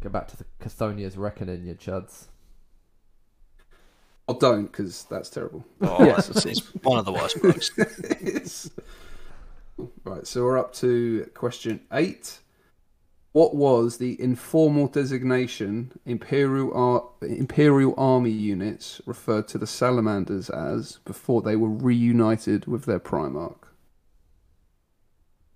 S3: Go back to the Chthonia's reckoning, you chuds.
S5: Or don't, because that's terrible.
S6: Oh, [laughs]
S3: Yes.
S6: it's, it's [laughs] one of the worst books. [laughs]
S5: Right, so we're up to question eight. What was the informal designation Imperial Ar- Imperial Army units referred to the Salamanders as before they were reunited with their Primarch?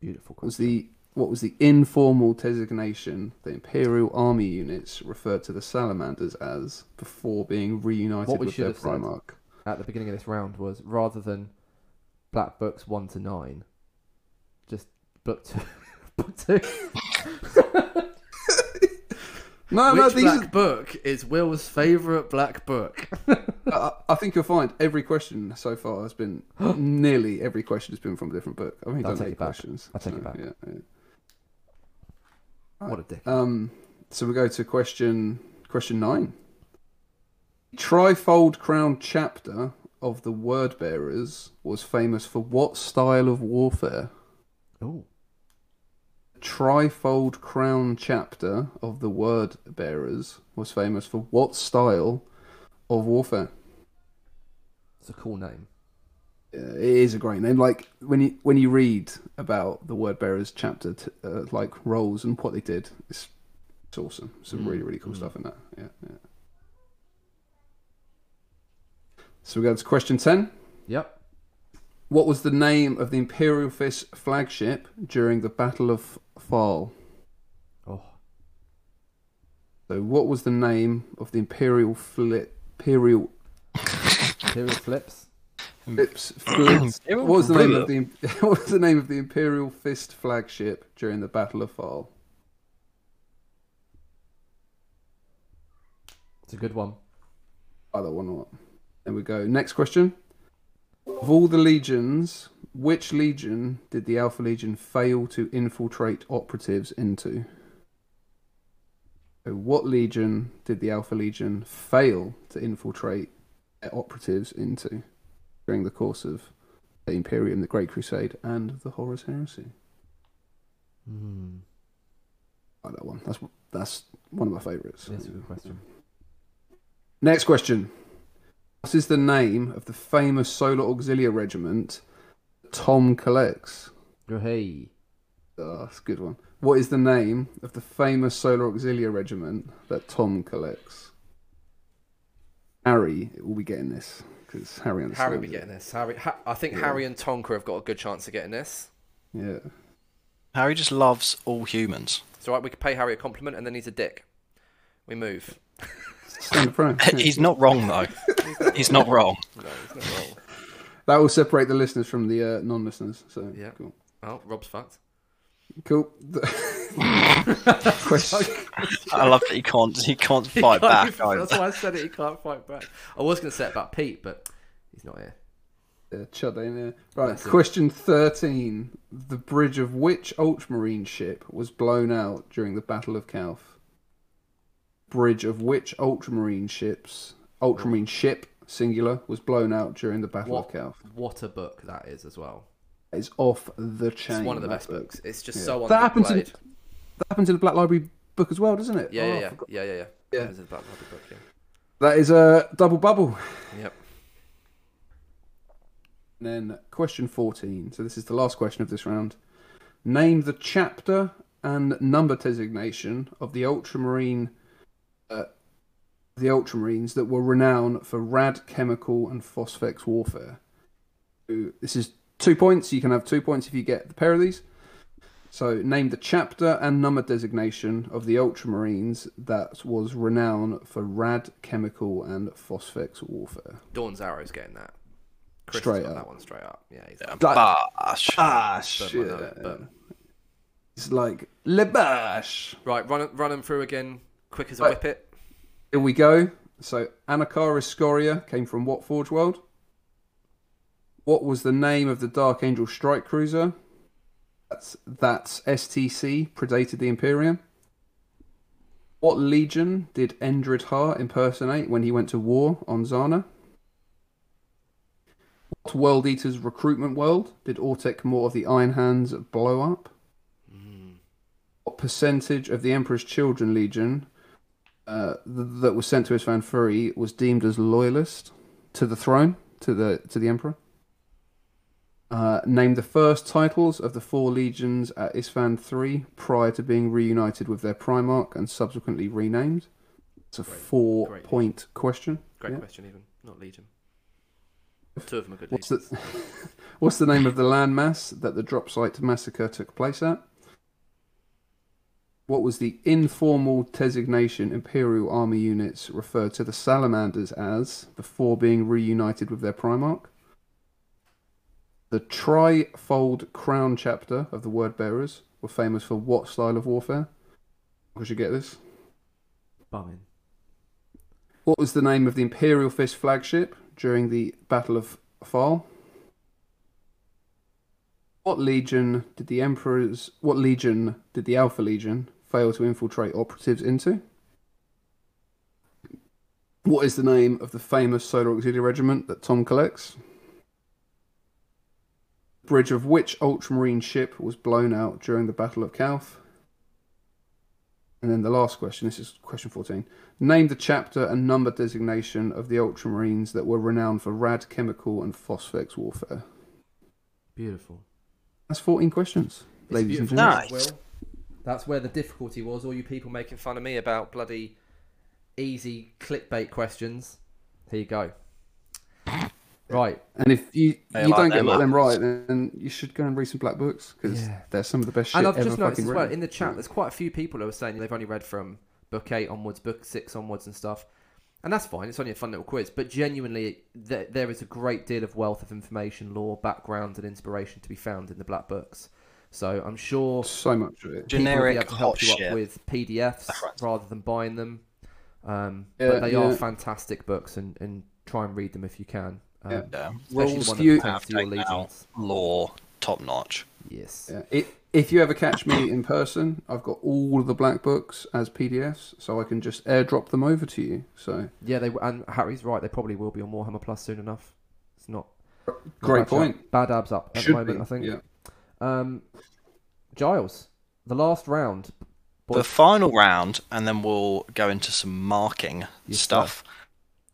S3: Beautiful
S5: What was the what was the informal designation the Imperial Army units referred to the Salamanders as before being reunited with their. Primarch?
S3: At the beginning of this round was rather than black books one to nine, just book two. Book.
S5: No, no, these are,
S3: book is Will's favourite black book? [laughs]
S5: I, I think you'll find every question so far has been [gasps] nearly every question has been from a different book. I mean,
S3: I'll take
S5: eight
S3: it back.
S5: questions.
S3: I'll take it back.
S5: Yeah, yeah.
S3: what a dick.
S5: Um, so we go to question question nine. Trifold Crown chapter of the Word Bearers was famous for what style of warfare?
S3: Oh,
S5: Trifold Crown chapter of the Word Bearers was famous for what style of warfare?
S3: it's a cool name.
S5: Yeah, it is a great name. Like when you when you read about the Word Bearers chapter, t- uh, like roles and what they did, it's it's awesome. Some really mm, really cool mm. stuff in that. Yeah, yeah. So we go to question ten.
S3: Yep.
S5: What was the name of the Imperial Fist flagship during the Battle of Phall?
S3: Oh,
S5: So, what was the name of the Imperial flip? Imperial
S3: Imperial flips.
S5: Flips, flips. What was the name of the [laughs] What was the name of the Imperial Fist flagship during the Battle of Phall?
S3: It's a good one.
S5: Like that one or not? There we go. Next question. Of all the legions, which legion did the Alpha Legion fail to infiltrate operatives into? So what legion did the Alpha Legion fail to infiltrate operatives into during the course of the Imperium, the Great Crusade, and the Horus Heresy?
S3: Hmm.
S5: I like that one. That's that's one of my favourites.
S3: That's a good question.
S5: Next question. What is the name of the famous Solar Auxilia Regiment that Tom collects?
S3: Go hey.
S5: Oh, that's a good one. What is the name of the famous Solar Auxilia Regiment that Tom collects? Harry will be getting this because Harry understands.
S3: Harry will be
S5: it.
S3: getting this. Harry, ha- I think
S5: Yeah.
S3: Harry and Tonka have got a good chance of getting this.
S5: Yeah.
S6: Harry just loves all humans.
S3: It's all right. We could pay Harry a compliment, and then he's a dick. We move. [laughs]
S5: Stand pro.
S6: He's not wrong though. He's not wrong.
S3: No, he's not wrong.
S5: That will separate the listeners from the uh, non-listeners. So
S3: Yeah.
S5: cool.
S3: Oh, Rob's fucked.
S5: Cool. [laughs] Question.
S6: I love that he can't. He can't fight
S3: He
S6: back.
S3: can't-
S6: either.
S3: That's why I said it. He can't fight back. I was going to say it about Pete, but he's not here.
S5: Yeah, chud in there. Right,
S3: That's it.
S5: question 13. The bridge of which Ultramarine ship was blown out during the Battle of Calth? Bridge of which Ultramarine ships, Ultramarine ship, singular, was blown out during the Battle
S3: What?
S5: of Calth?
S3: What a book that is as well.
S5: It's off the chain.
S3: It's one of the
S5: that
S3: best
S5: book.
S3: books. It's just
S5: Yeah.
S3: so
S5: That happens in- That happens in the Black Library book as well, doesn't it?
S3: Yeah,
S5: Oh,
S3: yeah, yeah, yeah, yeah, yeah. Black Library book. Yeah.
S5: That is a double bubble.
S3: Yep.
S5: And [laughs] then question 14. So this is the last question of this round. Name the chapter and number designation of the Ultramarine uh, the Ultramarines that were renowned for rad chemical and phosphex warfare. This is two points. You can have two points if you get the pair of these. So name the chapter and number designation of the Ultramarines that was renowned for rad chemical and phosphex warfare.
S3: Dawn's Arrow's getting that. Chris
S5: Straight
S3: has got
S5: up.
S3: that one straight up. Yeah, he's
S6: Yeah,
S5: Like-
S6: Bash.
S5: Ah,
S3: But,
S5: shit.
S3: no, but-
S5: It's like Lebash.
S3: Right, run run them through again, quick as a
S5: Right.
S3: whip it.
S5: Here we go. So Anacharis Scoria came from what Forge World? What was the name of the Dark Angel strike cruiser? That's that's STC predated the Imperium. What legion did Endryd Haar impersonate when he went to war on Xana? What World Eaters recruitment world did Autek Mor of the Iron Hands blow up? Hmm. What percentage of the Emperor's Children Legion uh, th- that was sent to Isstvan Fury was deemed as loyalist to the throne, to the to the Emperor? Uh, name the first titles of the four legions at Isstvan 3 prior to being reunited with their Primarch and subsequently renamed. It's a
S3: Great,
S5: four
S3: great.
S5: point question.
S3: Great
S5: Yeah.
S3: question, even not Legion. Two of them are good.
S5: What's
S3: legions.
S5: the, [laughs] what's the name of the landmass that the drop site massacre took place at? What was the informal designation Imperial Army units referred to the Salamanders as before being reunited with their Primarch? The trifold crown chapter of the Word Bearers were famous for what style of warfare? We you get this.
S3: Bumming.
S5: What was the name of the Imperial Fist flagship during the Battle of Phall? What legion did the Emperor's what legion did the Alpha Legion fail to infiltrate operatives into? What is the name of the famous Solar Auxiliary Regiment that Tom collects? Bridge of which Ultramarine ship was blown out during the Battle of Calth? And then the last question, this is question 14. Name the chapter and number designation of the Ultramarines that were renowned for rad chemical and phosphex warfare.
S3: Beautiful.
S5: That's 14 questions,
S3: It's
S5: ladies and gentlemen.
S6: Nice.
S3: Will. That's where the difficulty was. All you people making fun of me about bloody easy clickbait questions. Here you go. Right.
S5: And if you,
S6: Hey,
S5: you
S6: like
S5: don't get
S6: them
S5: a lot of them right, then you should go and read some black books because
S3: Yeah.
S5: they're some of the best shit
S3: and I've
S5: ever
S3: just noticed as well
S5: written.
S3: in the chat, there's quite a few people who are saying they've only read from book eight onwards, book six onwards, and stuff. And that's fine. It's only a fun little quiz. But genuinely, th- there is a great deal of wealth of information, lore, background, and inspiration to be found in the black books. So I'm sure
S5: So much of it.
S3: people will be
S6: Generic
S3: able to help
S6: hot
S3: you
S6: shit.
S3: up with PDFs
S6: right.
S3: rather than buying them. Um,
S5: Yeah,
S3: but they are fantastic books, and, and try and read them if you can. Um,
S5: Yeah.
S6: Yeah.
S3: Especially
S6: Rules
S5: you-
S3: that pertains to your
S6: have taken Law, top notch.
S3: Yes.
S5: Yeah. It, if you ever catch me in person, I've got all of the black books as PDFs, so I can just airdrop them over to you. So
S3: Yeah, they and Harry's right. They probably will be on Warhammer Plus soon enough. It's not
S5: great
S3: not
S5: point.
S3: Bad abs up at
S5: Should
S3: the moment,
S5: be,
S3: I think.
S5: Yeah.
S3: Um, Giles, the last round.
S6: The final round, and then we'll go into some marking
S3: Yes,
S6: stuff.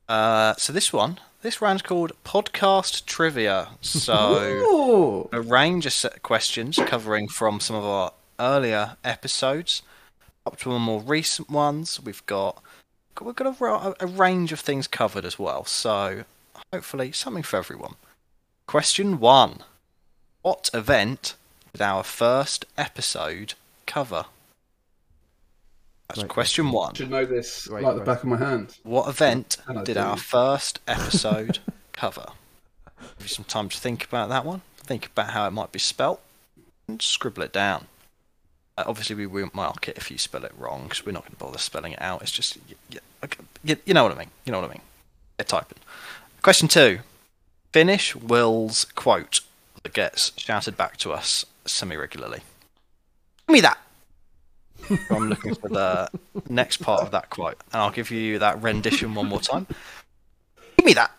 S6: Uh, so this one, this round's called podcast trivia. So
S3: Ooh.
S6: a range of set questions covering from some of our earlier episodes up to our more recent ones. We've got we've got a, a range of things covered as well. So hopefully something for everyone. Question one: What event did our first episode cover? That's
S3: Great
S6: question one.
S5: Should know this
S3: Great
S5: like the back of my hand.
S6: What event [laughs]
S5: And I
S6: did
S5: do.
S6: our first episode [laughs] cover? Give you some time to think about that one. Think about how it might be spelt, and scribble it down. Uh, obviously, we won't mark it if you spell it wrong, because we're not going to bother spelling it out. It's just, y y okay, you, you know what I mean. You know what I mean. They're typing. Question two. Finish Will's quote that gets shouted back to us semi-regularly. Give me that. I'm looking for the next part of that quote, and I'll give you that rendition one more time. Give me that.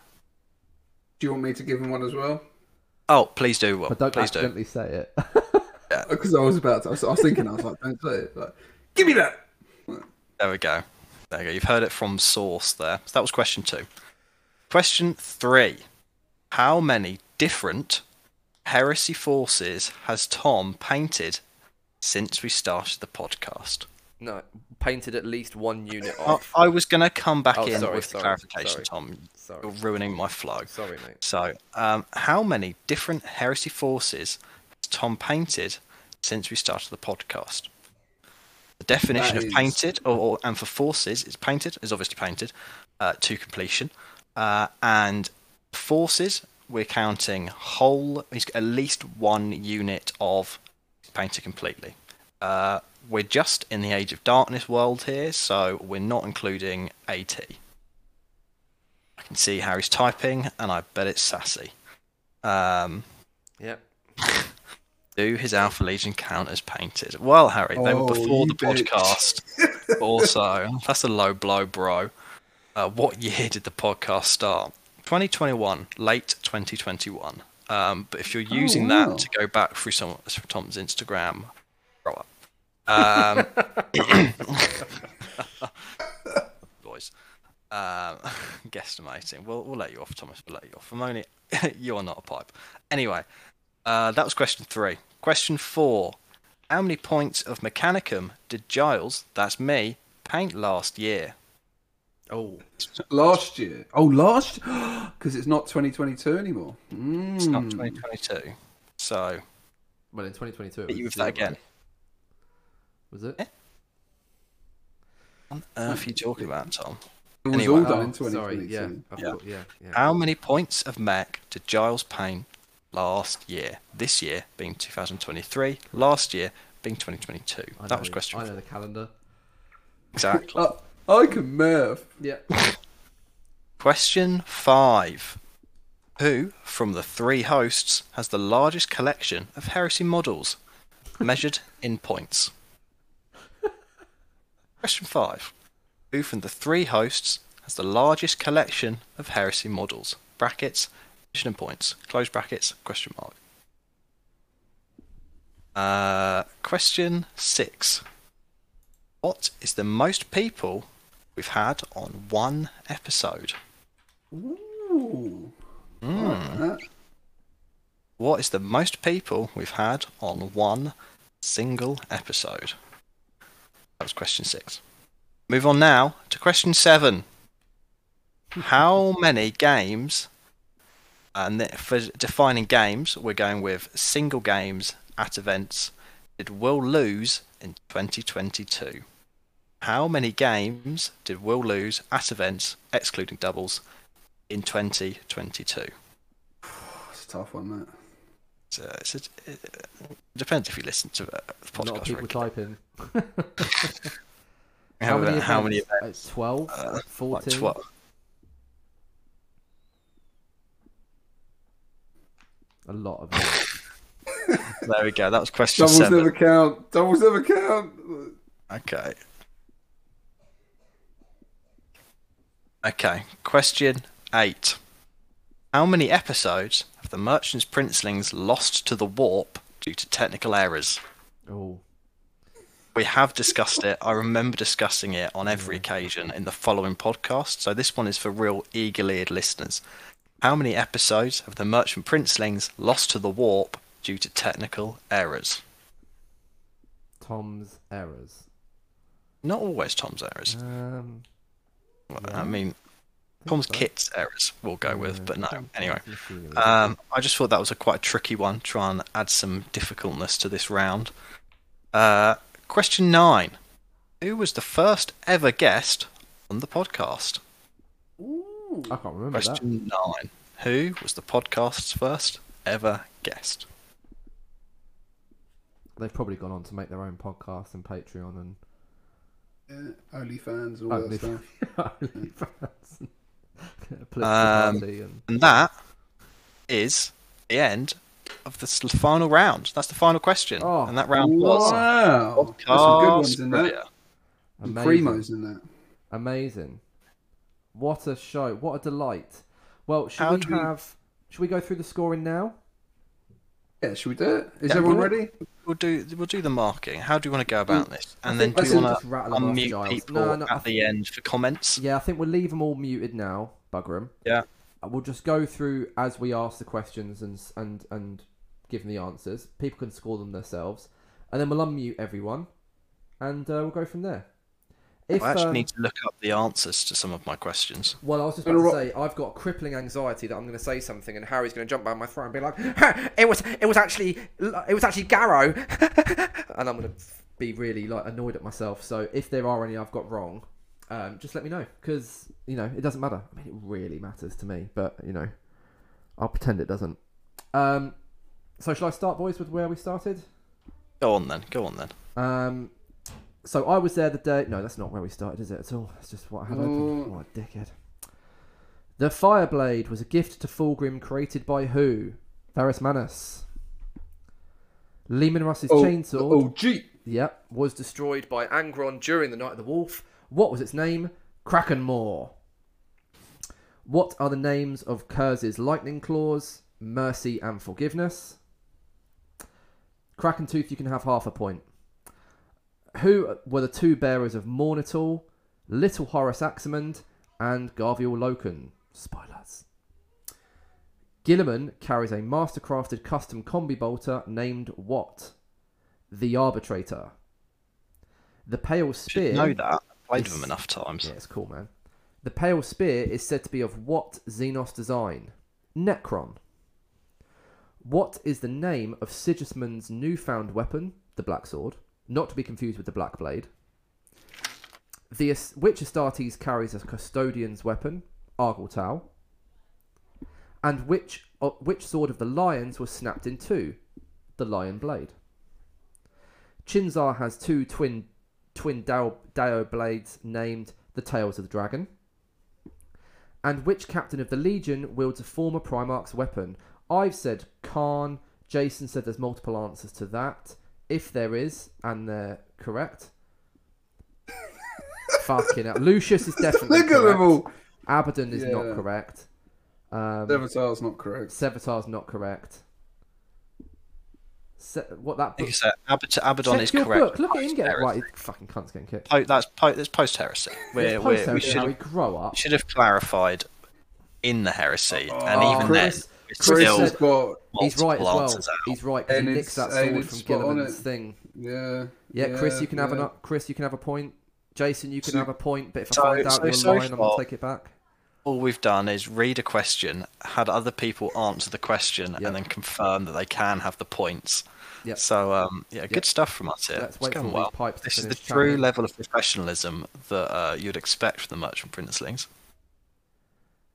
S5: Do you want me to give him one as well?
S6: Oh, please do. Will.
S3: But don't
S6: please do.
S3: accidentally say it.
S5: Because [laughs] I was about to. I was, I was thinking. I was like, don't say it. Like, give me that.
S6: There we go. There you go. You've heard it from source there. So that was question two. Question three. How many different heresy forces has Tom painted since we started the podcast?
S3: no, painted at least one unit
S6: I, I was going to come back
S3: Oh,
S6: in
S3: sorry,
S6: with the
S3: sorry,
S6: clarification,
S3: sorry.
S6: Tom.
S3: Sorry,
S6: You're ruining my flow.
S3: sorry, mate.
S6: So, um, how many different heresy forces has Tom painted since we started the podcast? The definition
S5: That
S6: of
S5: is-
S6: painted, or, or and for forces, is painted is obviously painted uh, to completion, uh, and forces we're counting whole. He's got at least one unit of painted completely. Uh, we're just in the Age of Darkness world here, so we're not including AT. I can see Harry's typing, and I bet it's sassy. Um,
S3: Yep. [laughs]
S6: do his Alpha Legion count as painted? Well, Harry, they were
S5: Oh,
S6: before the
S5: bitch.
S6: podcast. [laughs] also, that's a low blow, bro. Uh, what year did the podcast start? 2021, late 2021. Um, but if you're using
S5: wow.
S6: that to go back through some Tom's Instagram, grow up. Um, [coughs] boys, um, [laughs] guesstimating. We'll we'll let you off, Thomas. We'll let you off. I'm only [laughs] you're not a pipe. Anyway, uh, that was question three. Question four. How many points of Mechanicum did Giles, that's me, paint last year?
S3: Oh,
S5: Last year. Oh, last. Because [gasps] it's not 2022 anymore. Mm.
S6: It's not 2022. So,
S3: well, in 2022. it
S6: hit you
S3: was
S6: with that again.
S3: Was it?
S6: Eh? What on earth are you talking about, Tom?
S5: It was
S6: Anyway.
S5: all done
S3: Oh,
S5: in
S3: sorry.
S5: 2022.
S3: Yeah.
S6: Yeah.
S3: got- yeah. Yeah.
S6: How many points of Mac did Giles Payne last year? This year being 2023, last year being 2022.
S3: I
S6: That
S3: know-
S6: was question
S3: I know the calendar.
S6: Exactly.
S5: Uh, [laughs] I can math.
S3: Yeah. [laughs]
S6: Question five. Who, from the three hosts, has the largest collection of heresy models, measured in points? [laughs] Question five. Who, from the three hosts, has the largest collection of heresy models? Brackets, measured in points. Close brackets, question mark. Uh, question six. What is the most people we've had on one episode?
S5: Ooh.
S6: Hmm.
S5: like.
S6: What is the most people we've had on one single episode? That was question six. Move on now to question seven. [laughs] How many games, and for defining games, we're going with single games at events, did Will lose in 2022? How many games did Will lose at events, excluding doubles, in 2022?
S5: It's a tough one, that.
S6: It's, uh, it's, it, it depends if you listen to uh, the
S3: A lot of people
S6: regularly.
S3: typing. [laughs] How many?
S6: how many
S3: events? Uh, 12?
S6: Uh, like
S3: 14?
S6: 12.
S3: A lot of them. [laughs]
S6: There we go. That was question
S5: Doubles
S6: seven.
S5: never count. Doubles never count.
S6: Okay. Okay. Question eight. How many episodes have the Merchant's Princelings lost to the warp due to technical errors?
S3: Oh,
S6: We have discussed it. I remember discussing it on every occasion in the following podcast. So this one is for real eagle-eared listeners. How many episodes have the Merchant Princelings lost to the warp due to technical errors?
S3: Tom's errors.
S6: Not always Tom's errors.
S3: Um, yeah.
S6: I mean,
S3: think
S6: Tom's
S3: so.
S6: kit's errors we'll go
S3: Yeah,
S6: with, but no. Anyway, um, I just thought that was a quite a tricky one. Try and add some difficultness to this round. Uh, question nine: Who was the first ever guest on the podcast?
S3: I can't remember that.
S6: Question nine: Who was the podcast's first ever guest?
S3: They've probably gone on to make their own podcast and Patreon and [laughs]
S5: Yeah, OnlyFans, all
S3: Only-
S5: that stuff.
S3: OnlyFans, [laughs] political
S6: Um,
S3: and
S6: And that is the end of the final round. That's the final question,
S3: Oh.
S6: and that round was
S5: Wow. There's some good ones in there.
S6: trivia.
S3: Amazing.
S5: primos in there.
S3: Amazing. What a show. What a delight. Well, should
S6: How
S3: we
S6: do we-
S3: have should we go through the scoring now?
S5: Yeah, should we do it? Is
S6: Yeah,
S5: everyone ready?
S6: We'll do we'll do the marking. How do you want to go about this? And then do you want to
S3: them
S6: unmute people
S3: No, no,
S6: at the end for comments?
S3: Yeah, I think we'll leave them all muted now, bugger 'em.
S6: Yeah.
S3: Uh, We'll just go through as we ask the questions and and and give them the answers. People can score them themselves, and then we'll unmute everyone, and uh, we'll go from there. If,
S6: I actually
S3: um,
S6: need to look up the answers to some of my questions.
S3: Well, I was just about to say I've got crippling anxiety that I'm going to say something and Harry's going to jump down my throat and be like, "It was, it was actually, it was actually Garro," [laughs] and I'm going to be really like annoyed at myself. So if there are any I've got wrong, um, just let me know because you know it doesn't matter. I mean, it really matters to me, but you know, I'll pretend it doesn't. Um, so shall I start, boys, with where we started?
S6: Go on then. Go on then.
S3: Um, so I was there the day. No, that's not where we started, is it at all? It's just what I had open.
S5: Oh.
S3: What a dickhead. The Fireblade was a gift to Fulgrim created by who? Ferrus Manus. Leman Russ's
S5: Oh,
S3: chainsaw.
S5: Oh, gee.
S3: Yep, was destroyed by Angron during the Night of the Wolf. What was its name? Krakenmaw. What are the names of Curze's lightning claws? Mercy and forgiveness. Kraken Tooth, you can have half a point. Who were the two bearers of Mourn-it-all? Little Horus Aximand and Garviel Loken. Spoilers. Guilliman carries a mastercrafted custom combi bolter named what? The Arbitrator. The Pale
S6: Should
S3: Spear.
S6: know that. I've played with them enough times.
S3: Yeah, it's cool, man. The Pale Spear is said to be of what Xenos design? Necron. What is the name of Sigismund's newfound weapon, the Black Sword? Not to be confused with the Black Blade. The which Astartes carries as custodian's weapon, Argyltau. And which uh, which sword of the lions was snapped in two, the Lion Blade. Qin Xa has two twin twin Dao, Dao blades named the Tails of the Dragon. And which captain of the Legion wields a former Primarch's weapon? I've said Khan. Jason said there's multiple answers to that. If there is, and they're correct. Fucking hell. Lucius is definitely
S5: Look at them all.
S3: Abaddon is not
S5: Yeah.
S3: correct. Um,
S5: Avatar's not correct.
S3: Sevatar's not correct. Se- what that
S6: Like
S3: book?
S6: I said, Abad- Abaddon
S3: Check
S6: is
S3: your
S6: correct.
S3: book. Look at him get
S6: post-heresy.
S3: right. Fucking cunt's getting kicked.
S6: Po- that's po- that's post heresy. We're,
S3: It's
S6: we're, we
S3: post-heresy,
S6: should
S3: Harry,
S6: have,
S3: grow up.
S6: should have clarified in the heresy, and
S5: Oh,
S6: even
S3: Chris-
S6: then, it's
S3: Chris
S6: still
S5: has got
S3: He's right as well. He's right because he
S5: And
S3: nicks that sword from
S5: spot on Guilliman's
S3: thing.
S5: yeah.
S3: Yeah, Chris, you can have
S5: yeah.
S3: an Chris, you can have a point. Jason, you can
S5: So-
S3: have a point. But if I
S6: So-
S3: find out
S6: so-
S3: you're
S6: so
S3: lying, I'm gonna take it back.
S6: all we've done is read a question, had other people answer the question,
S3: Yep.
S6: and then confirm that they can have the points.
S3: Yep.
S6: So um, yeah, good stuff from us here.
S3: Let's
S6: It's going well.
S3: these pipes to
S6: This is the
S3: finish
S6: true
S3: chatting.
S6: level of professionalism that uh, you'd expect from the Merchant Princelings.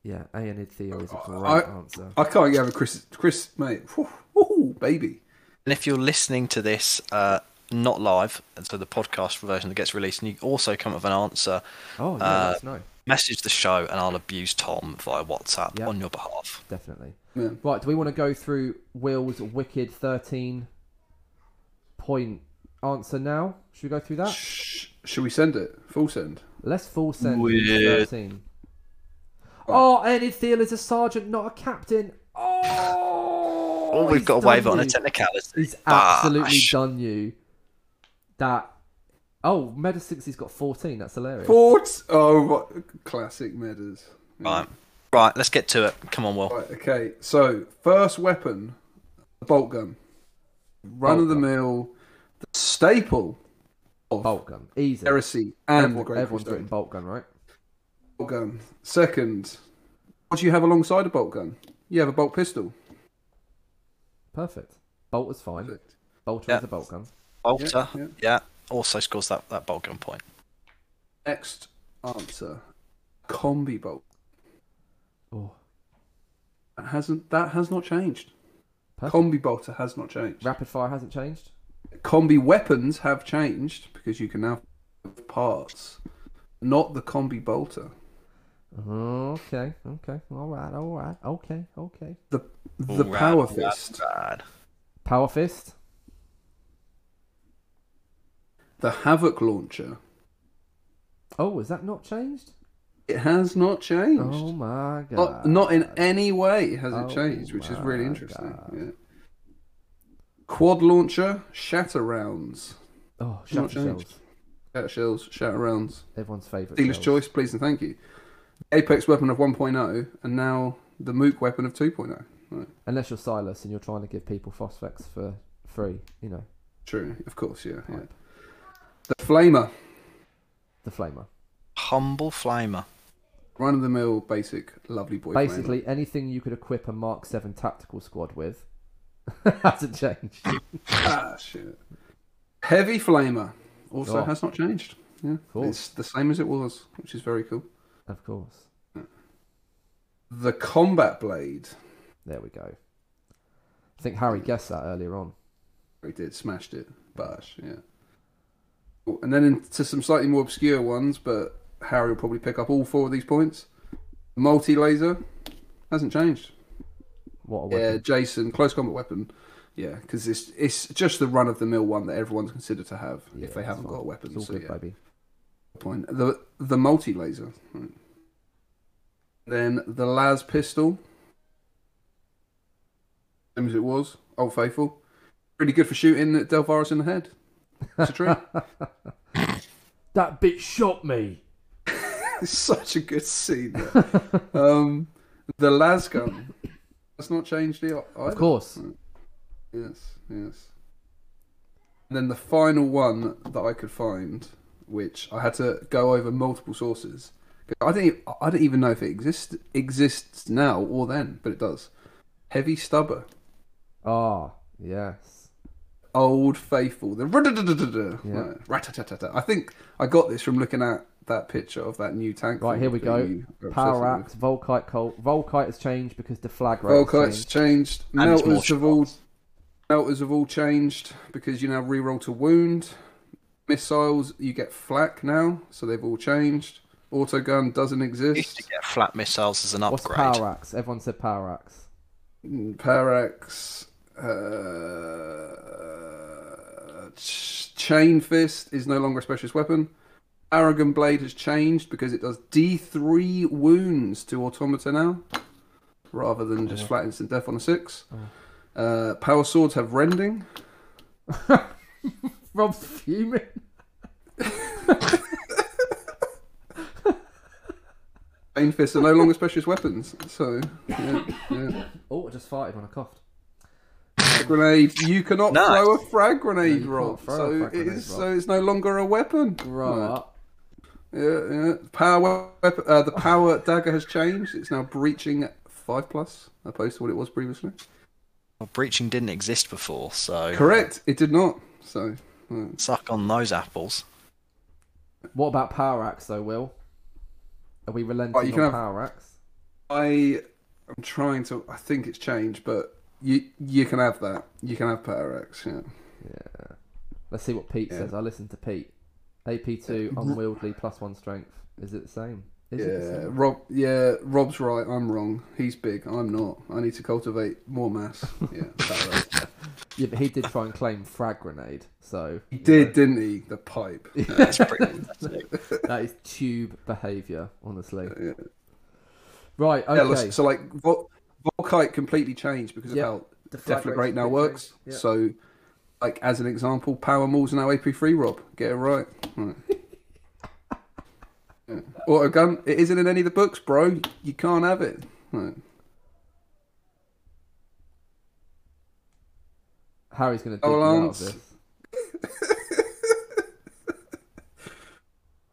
S3: Yeah, Aeonid Thiel is a great
S5: I-
S3: answer.
S5: I can't get over Chris. Chris, mate. Whew, whew, baby.
S6: And if you're listening to this uh, not live, and so the podcast version that gets released, and you also come up with an answer.
S3: Oh, yeah,
S6: Uh,
S3: let us know.
S6: Message the show, and I'll abuse Tom via WhatsApp
S3: Yeah.
S6: on your behalf.
S3: Definitely.
S5: Yeah.
S3: Right, do we want to go through Will's wicked 13 point answer now? Should we go through that?
S5: Sh- should we send it? Full send.
S3: Let's full send
S6: Weird.
S3: 13. Oh, and it's Thiel is a sergeant, not a captain. Oh,
S6: Oh, we've got to wave it on a
S3: you.
S6: technicality.
S3: He's absolutely
S6: Bash.
S3: done you. That. Oh, Medisix's got 14. That's hilarious.
S5: Fort. Oh, what- classic metas.
S6: Right, right. Let's get to it. Come on, Will.
S5: Right, okay. So, first weapon, the bolt gun. Run
S3: Bolt
S5: of the
S3: gun.
S5: mill, the staple of
S3: Bolt gun. Easy.
S5: heresy and the
S3: Everyone,
S5: Great
S3: everyone's
S5: Crusade.
S3: written bolt gun, right?
S5: Bolt gun. Second, what do you have alongside a bolt gun? You have a bolt pistol.
S3: Perfect. Bolt was fine.
S5: Perfect.
S3: Bolter
S6: Yeah.
S3: is a bolt gun.
S6: Bolter,
S5: yeah.
S6: yeah, also scores that, that bolt gun point.
S5: Next answer, combi bolt.
S3: Oh,
S5: That hasn't. That has not changed.
S3: perfect.
S5: Combi bolter has not changed.
S3: Rapid fire hasn't changed.
S5: Combi weapons have changed because you can now have parts, not the combi bolter.
S3: Okay, okay, all right, all right, okay, okay.
S5: The the
S6: Ooh,
S5: power
S6: rad, rad,
S5: fist,
S6: rad.
S3: Power fist.
S5: the havoc launcher.
S3: Oh, is that not changed?
S5: It has not changed.
S3: Oh my god.
S5: Not, not in any way has
S3: Oh
S5: it changed, which is really interesting. Yeah. Quad launcher, shatter rounds.
S3: Oh,
S5: Not
S3: shatter
S5: changed.
S3: shells.
S5: Shatter shells, shatter rounds.
S3: Everyone's favourite.
S5: Dealer's
S3: shells.
S5: choice, please and thank you. Apex weapon of 1.0, and now the Mook weapon of 2.0. Right.
S3: Unless you're Silas and you're trying to give people phosphex for free, you know,
S5: True, of course, yeah. yeah. The Flamer,
S3: the flamer.
S6: Humble flamer.
S5: run of the mill, basic, lovely boy.
S3: Basically, anything you could equip a Mark Seven tactical squad with [laughs] hasn't changed.
S5: Ah, shit. Heavy Flamer also
S3: Oh.
S5: has not changed. Yeah,
S3: Cool.
S5: it's the same as it was, which is very cool.
S3: Of course.
S5: The Combat Blade,
S3: There we go. I think Harry guessed that earlier on.
S5: we did, smashed it, bash, yeah. Oh, and then into some slightly more obscure ones, but Harry will probably pick up all four of these points. Multi laser hasn't changed.
S3: What a weapon. Yeah.
S5: Jason, close combat weapon. Yeah, because it's it's just the run of the mill one that everyone's considered to have
S3: Yeah,
S5: if they haven't
S3: fine.
S5: got a weapon.
S3: It's all
S5: so
S3: good,
S5: yeah,
S3: baby.
S5: Point. The the multi laser. Right. Then the las pistol. Same as it was. Old faithful. Pretty good for shooting at Delvaris in the head. It's a treat. [laughs]
S3: That bit shot me. [laughs]
S5: it's such a good scene. um, the las gun. That's not changed either.
S3: Of course.
S5: Yes, yes. And then the final one that I could find, which I had to go over multiple sources. I didn't. e- I don't even know if it exists exists now or then, but it does. Heavy stubber,
S3: Ah, yes.
S5: old faithful. The
S3: Yeah.
S5: right. I think I got this from looking at that picture of that new tank.
S3: Right, here we go. Power
S5: obsessed
S3: Axe, Volkite Colt. Volkite has changed because deflag
S5: with.
S3: rate has
S5: Volkite's
S3: changed.
S5: changed.
S6: And it's more
S5: Melters have all melters have all changed because you now reroll to wound. Missiles you get flak now, so they've all changed. Autogun doesn't
S6: Used to
S5: exist.
S6: get flat missiles as an
S3: What's
S6: upgrade.
S3: Power Axe? Everyone said Power Axe.
S5: Mm, Parax, uh, ch- Chain Fist is no longer a specialist weapon. Paragon Blade has changed because it does D3 wounds to Automata now, rather than just flat instant death on a 6. Uh, power Swords have Rending. [laughs]
S3: Rob's fuming.
S5: Chain Fists are no longer specialist weapons. So, yeah, yeah. [laughs]
S3: Oh, I just farted when I coughed.
S5: Frag grenade. You cannot
S6: Nice.
S5: throw a frag grenade,
S3: you
S5: Rob.
S3: can't throw a
S5: So,
S3: frag
S5: it
S3: grenade,
S5: is,
S3: Rob.
S5: so it's no longer a weapon.
S3: Grow
S5: Right.
S3: up.
S5: Yeah, yeah. Power weapon, uh, the power dagger has changed. It's now breaching five plus, opposed to what it was previously.
S6: Well, breaching didn't exist before, so
S5: Correct. It did not. So, uh,
S6: suck on those apples.
S3: What about Power Axe though, Will? Are we relenting
S5: you can
S3: on
S5: have-
S3: Power Axe?
S5: I I'm trying to. I think it's changed, but you you can have that. You can have power axe. Yeah. Yeah.
S3: Let's see what Pete
S5: Yeah.
S3: says. I listened to Pete. AP2 unwieldy plus one strength. Is it the same? Is it the
S5: Yeah,
S3: same?
S5: Rob. Yeah, Rob's right. I'm wrong. He's big. I'm not. I need to cultivate more mass. Yeah, that right. [laughs]
S3: Yeah, but he did try and claim frag grenade. So
S5: he did, didn't he? The pipe. [laughs]
S6: That's pretty
S3: that is tube behaviour, honestly.
S5: Yeah.
S3: Right. Okay.
S5: listen, so like Vol- Volkite completely changed because of
S3: Yep.
S5: how
S3: The flag
S5: rate now works.
S3: Yep.
S5: So, like as an example, power malls are now AP3. Rob, get it right. right. [laughs] yeah. Auto gun. It isn't in any of the books, bro. You can't have it. Right.
S3: Harry's going to dig
S5: Oh,
S3: you out of this.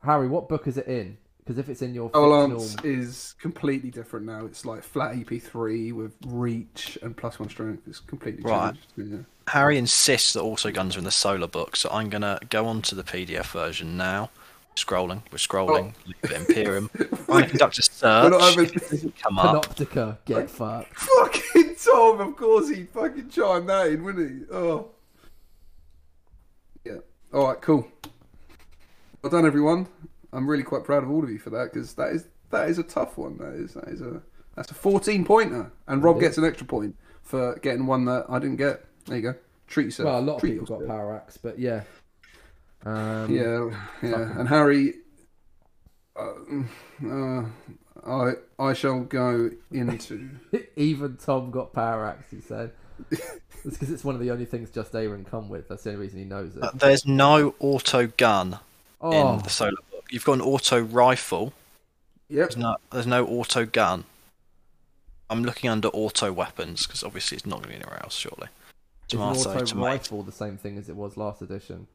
S3: Harry, what book is it in? Because if it's in your fictional,
S5: Avalanche is completely different now. It's like flat EP3 with reach and plus one strength. It's completely
S6: Right.
S5: changed. Yeah.
S6: Harry insists that also guns are in the solar book, so I'm gonna go on to the PDF version now. Scrolling, we're scrolling. Oh. Look at Imperium. I'm gonna conduct a [laughs]
S5: We're not
S6: search.
S5: having-
S6: If it doesn't come up.
S3: Panoptica, get fucked.
S5: Fucking Tom, of course he'd fucking chime that in, wouldn't he? Oh. Yeah. Alright, cool. Well done, everyone. I'm really quite proud of all of you for that because that is that is a tough one. That is that is a that's a 14 pointer, and Rob gets an extra point for getting one that I didn't get. There you go. Treat yourself.
S3: Well, a lot of
S5: Treat
S3: people got power axe, but yeah. Um,
S5: Yeah, yeah. And Harry, uh, uh, I I shall go into. [laughs]
S3: Even Tom got power axe. He said. It's because it's one of the only things Just Aaron come with. That's the only reason he knows it.
S6: Uh, There's no auto gun
S3: Oh,
S6: in the solar book. You've got an auto rifle.
S5: Yep.
S6: There's no, there's no auto gun. I'm looking under auto weapons because obviously it's not going to be anywhere else, surely.
S3: is an auto
S6: tomato.
S3: rifle the same thing as it was last edition?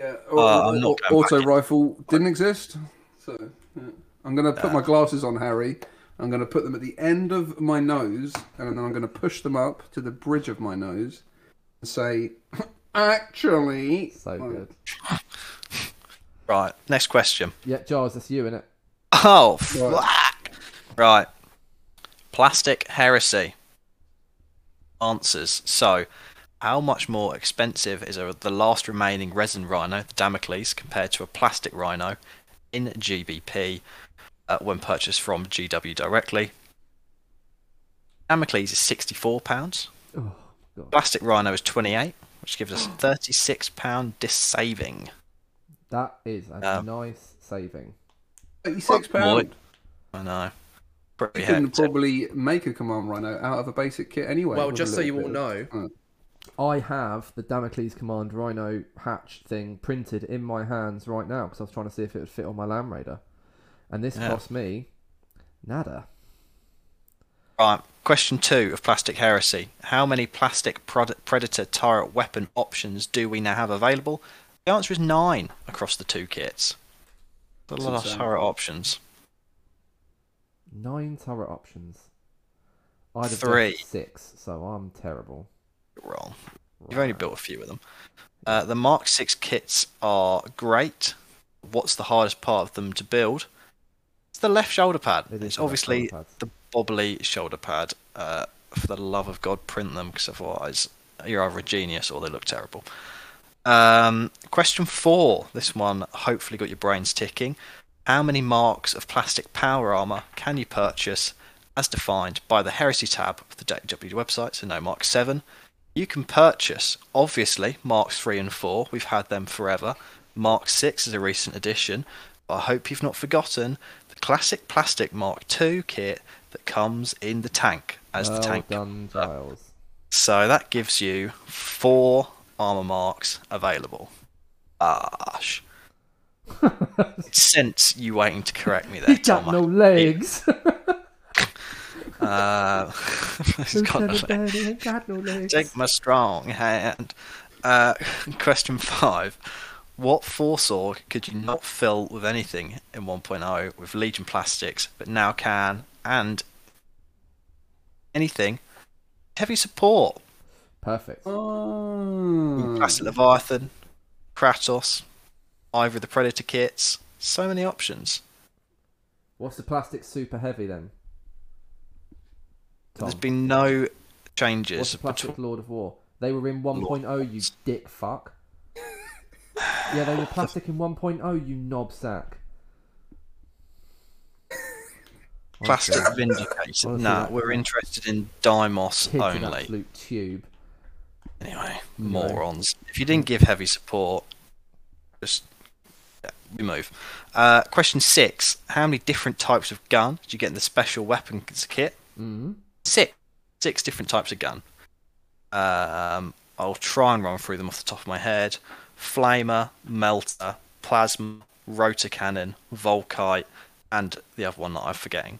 S5: Yeah,
S6: Uh, I'm not going
S5: auto
S6: back in.
S5: rifle didn't exist. So yeah. I'm going to put my glasses on, Harry. I'm going to put them at the end of my nose, and then I'm going to push them up to the bridge of my nose and say, [laughs] "Actually,
S3: So good. [laughs]
S6: Right, next question.
S3: Yeah, Giles, that's you, innit?
S6: Oh, fuck. Right. Plastic heresy. Answers. So, how much more expensive is a, the last remaining resin rhino, the Damocles, compared to a plastic rhino in GBP uh, when purchased from GW directly? Damocles is £64.
S3: Oh,
S6: Plastic rhino is 28 which gives us [gasps] £36 dissaving.
S3: That is a
S6: Um,
S3: nice saving.
S5: eighty-six
S6: Boy.
S5: pound."
S6: I know. Pretty
S5: You can
S6: hectic.
S5: probably make a command rhino out of a basic kit anyway.
S3: Well, just so you all
S5: bit of-
S3: know, I have the Damocles Command Rhino hatch thing printed in my hands right now because I was trying to see if it would fit on my Land Raider. And this
S6: Yeah.
S3: cost me nada.
S6: Right. Question two of Plastic Heresy. How many plastic prod- Predator turret weapon options do we now have available? The answer is nine across the two kits. A lot of turret options.
S3: Nine turret options. I'd have
S6: Three.
S3: six, so I'm terrible.
S6: You're wrong. You've only built a few of them. Uh, the Mark 6 kits are great. What's the hardest part of them to build? It's the left shoulder pad.
S3: It is
S6: It's obviously
S3: pads.
S6: the bobbly shoulder pad. Uh, for the love of God, print them because otherwise you're either a genius or they look terrible. Um, question four. This one hopefully got your brains ticking. How many marks of plastic power armor can you purchase as defined by the Heresy tab of the DW website? So no Mark 7. You can purchase, obviously, Marks 3 and 4. We've had them forever. Mark 6 is a recent addition. But I hope you've not forgotten classic plastic Mark II kit that comes in the tank as
S3: well
S6: the tank.
S3: done, Giles.
S6: So that gives you four armor marks available. Gosh. [laughs] Since you waiting to correct me there,
S3: got
S6: Tom.
S3: no legs. [laughs]
S6: Uh, [laughs] got no legs.
S3: Got no legs.
S6: Take my strong hand. Uh, question five. What force org could you not fill with anything in 1.0 with Legion plastics, but now can, and anything heavy support?
S3: Perfect. Hmm.
S5: Oh.
S6: Plastic Leviathan, Kratos, either of the Predator kits. So many options.
S3: What's the plastic super heavy then? Tom,
S6: There's been no changes.
S3: what's
S6: changes.
S3: the plastic
S6: between-
S3: Lord of War? They were in 1.0, you dick fuck. Yeah, they were plastic in 1.0, you knob sack. [laughs]
S6: Plastic
S3: Honestly,
S6: vindicated.
S3: Honestly,
S6: Nah, we're interested in Deimos
S3: Kid's an
S6: only.
S3: absolute tube.
S6: Anyway,
S3: No.
S6: morons. If you didn't give heavy support, just yeah, we move. Uh, question six: How many different types of gun did you get in the special weapons kit?
S3: Mm.
S6: Six. Six different types of gun. Um, I'll try and run through them off the top of my head: flamer, melter, plasma, rotor cannon, volkite, and the other one that I'm forgetting.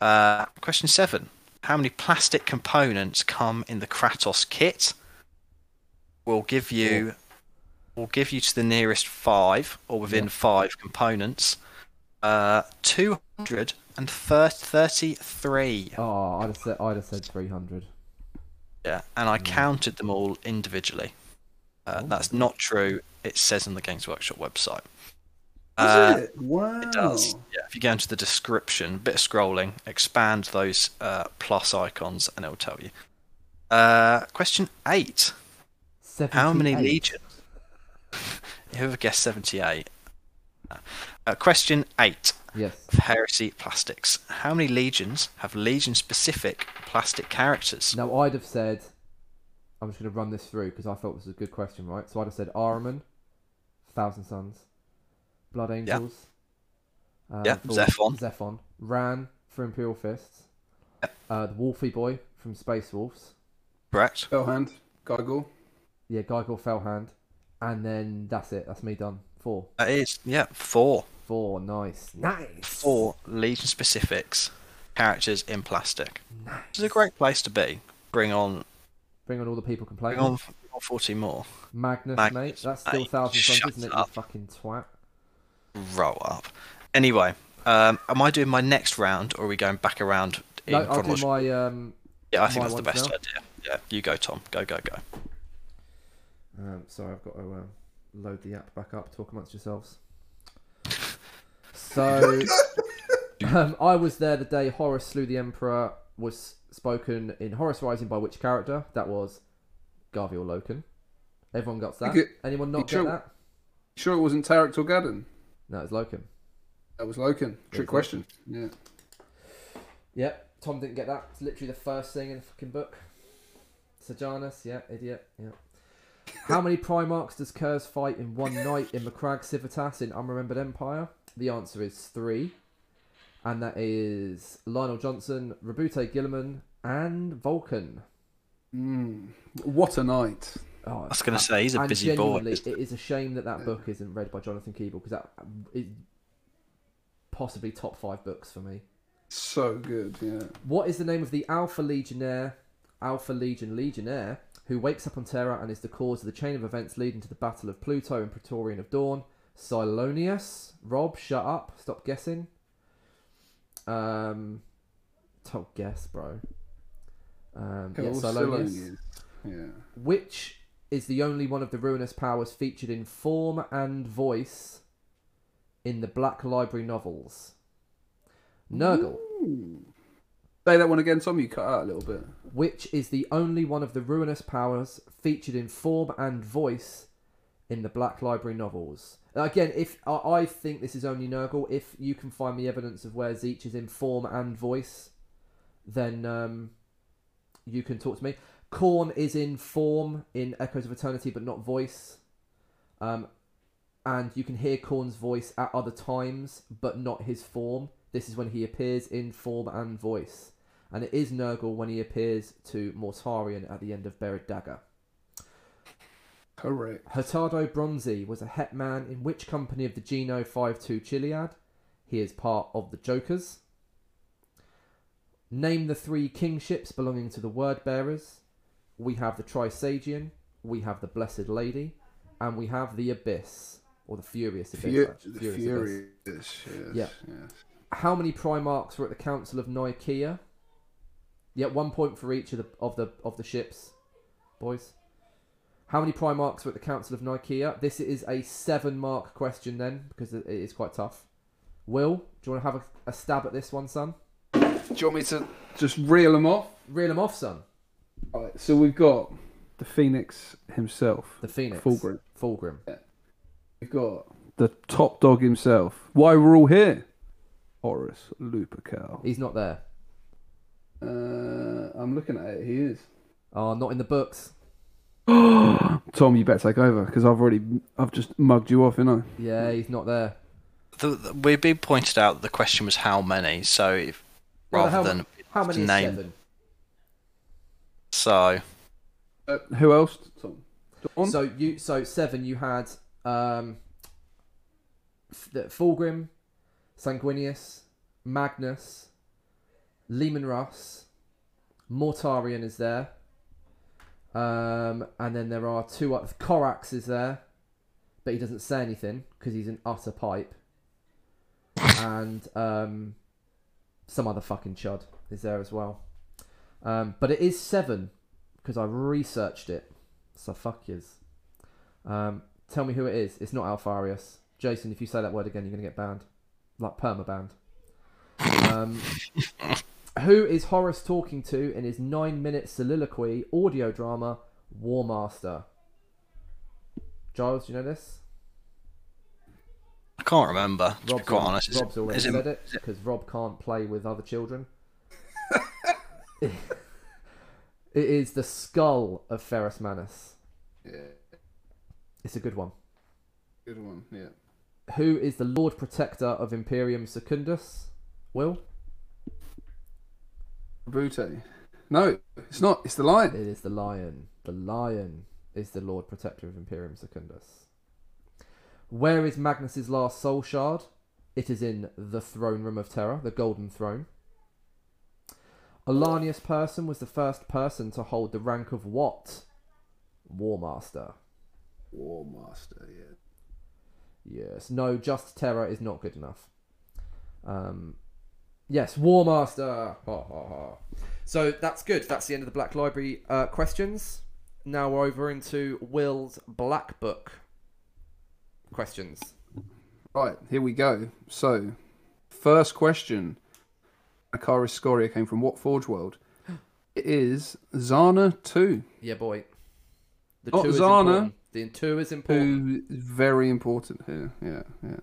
S6: Uh, question seven: How many plastic components come in the Kratos kit? We'll give you. We'll give you to the nearest five, or within
S3: Yeah.
S6: five components. Uh, two hundred and thirty-three.
S3: Oh, I'd have said I'd have said 300.
S6: Yeah, and I counted them all individually. Uh, That's not true. It says on the Games Workshop website. Uh,
S5: it? Wow.
S6: It does. Yeah, if you go into the description, bit of scrolling, expand those uh, plus icons, and it'll tell you. Uh, question eight: How many
S3: 78.
S6: legions? [laughs] Whoever guessed seventy-eight. Uh, question eight:
S3: Yes.
S6: of Heresy Plastics. How many legions have legion-specific plastic characters?
S3: Now I'd have said, I'm just going to run this through because I thought this was a good question, right? So I'd have said Ahriman, Thousand Sons, Blood Angels, uh,
S6: Yeah, Zephon.
S3: Zephon, Rann for Imperial Fists, uh, the Wolfie Boy from Space Wolves,
S6: Correct.
S5: Bellhand, Geigel.
S3: yeah, Geigel Fellhand, and then that's it. That's me done. Four,
S6: That is, yeah, four.
S3: four, nice, nice.
S6: Four Legion specifics characters in plastic. This is a great place to be. Bring on,
S3: Bring on all the people
S6: bring
S3: complaining.
S6: on, bring on 40 more.
S3: Magnus,
S6: Magnus,
S3: mate. That's still
S6: mate,
S3: Thousand
S6: shut
S3: isn't it?
S6: up.
S3: You fucking twat.
S6: Roll up. Anyway, um, am I doing my next round or are we going back around in
S3: No, I'll do my um,
S6: Yeah, I think that's the best
S3: now.
S6: idea. Yeah, you go, Tom. Go, go, go.
S3: Um, sorry, I've got to um, load the app back up. Talk amongst yourselves. So, [laughs] um, I was there the day Horus slew the Emperor was spoken in Horus Rising by which character? That was Garviel Loken. Everyone got that. Anyone not
S5: you
S3: get
S5: sure-
S3: that?
S5: Sure, it wasn't Tarik Torgaddon.
S3: No, it's Loken.
S5: That was Loken. Trick question. Yeah.
S3: Yep, Tom didn't get that. It's literally the first thing in the fucking book. Sejanus, yeah, idiot, yeah. How many Primarchs does Curze fight in one night in Macragge Civitas in Unremembered Empire? The answer is three. And that is Lion El'Jonson, Roboute Guilliman, and Vulcan.
S5: Mm. What a night.
S3: Oh,
S6: I was going to say, he's a
S3: and
S6: busy boy.
S3: genuinely, It is a shame that that book isn't read by Jonathan Keeble because that is possibly top five books for me.
S5: So good, yeah.
S3: What is the name of the Alpha Legionnaire, Alpha Legion Legionnaire, who wakes up on Terra and is the cause of the chain of events leading to the Battle of Pluto and Praetorian of Dorn? Silonius. Rob, shut up. Stop guessing. Um, top guess, bro. Um, yeah,
S5: Cool,
S3: Silonius.
S5: Silonius. Yeah.
S3: Which is the only one of the ruinous powers featured in form and voice in the Black Library novels? Nurgle.
S5: Say that one again, Tom. You cut out a little bit.
S3: which is the only one of the ruinous powers featured in form and voice in the Black Library novels. Again, if I I think this is only Nurgle, if you can find me evidence of where Tzeentch is in form and voice, then um, you can talk to me. Khorne is in form in Echoes of Eternity, but not voice. Um, and you can hear Khorne's voice at other times, but not his form. This is when he appears in form and voice. And it is Nurgle when he appears to Mortarion at the end of Buried Dagger.
S5: Correct.
S3: Hurtado Bronzi was a hetman in which company of the Geno 5-2 Chiliad? He is part of the Jokers. Name the three kingships belonging to the Word Bearers. We have the Trisagian, we have the Blessed Lady, and we have the Abyss, or the Furious Abyss.
S5: Fu-
S3: actually.
S5: the
S3: Furious
S5: Furious.
S3: Abyss.
S5: Yes,
S3: Yeah.
S5: yes.
S3: How many Primarchs were at the Council of Nicaea? Yeah, one point for each of the of the of the ships, boys. How many Primarchs were at the Council of Nicaea? This is a seven mark question then, because it is quite tough. Will, do you want to have a, a stab at this one, son?
S5: Do you want me to just reel them off?
S3: Reel them off, son.
S5: All right, so we've got the Phoenix himself.
S3: The Phoenix.
S5: Fulgrim.
S3: Fulgrim. Yeah.
S5: We've got the top dog himself. Why we're all here? Horus Lupercal.
S3: He's not there.
S5: Uh, I'm looking at it. He is.
S3: Oh, not in the books. [gasps]
S5: Tom, you better take over because I've already, I've just mugged you off, innit?
S3: Yeah, he's not there.
S6: The, the, we've been pointed out that the question was how many, so if,
S3: Well,
S6: rather
S3: how,
S6: than
S3: how many is
S6: name.
S3: seven?
S6: so
S5: Uh, who else? Tom. Dawn?
S3: So you so seven. You had um, the Fulgrim, Sanguinius, Magnus, Leman Russ, Mortarion is there, um, and then there are two. oth- Corax is there, but he doesn't say anything because he's an utter pipe, and um, some other fucking chud is there as well. Um, but it is seven because I researched it. So fuck yous. Um, tell me who it is. It's not Alpharius. Jason, if you say that word again, you're going to get banned. Like perma banned. Um, [laughs] who is Horus talking to in his nine minute soliloquy audio drama War Master? Giles, do you know this?
S6: I can't remember. To be quite
S3: al-
S6: honest, Is
S3: Rob's already
S6: is it-
S3: said it because Rob can't play with other children. [laughs] [laughs] it is the skull of Ferrus Manus.
S5: Yeah,
S3: It's a good one.
S5: good one. Yeah.
S3: Who is the Lord Protector of Imperium Secundus? Will?
S5: Brute. No, it's not. It's the lion.
S3: It is the lion. The lion is the Lord Protector of Imperium Secundus. Where is Magnus's last soul shard? It is in the throne room of Terra, the golden throne. Olanius person was the first person to hold the rank of what? War Master.
S5: War Master. Yeah.
S3: Yes. No, just Terra is not good enough. Um, yes, War Master. Ha, ha, ha. So that's good. That's the end of the Black Library uh, questions. Now we're over into Will's Black Book questions.
S5: Right, here we go. So, first question. Anacharis Scoria came from what Forge World? [gasps] It is Xana 2,
S3: Yeah, boy. The
S5: Not
S3: two is
S5: Xana.
S3: important. The two is important.
S5: who is very important here. Yeah, yeah.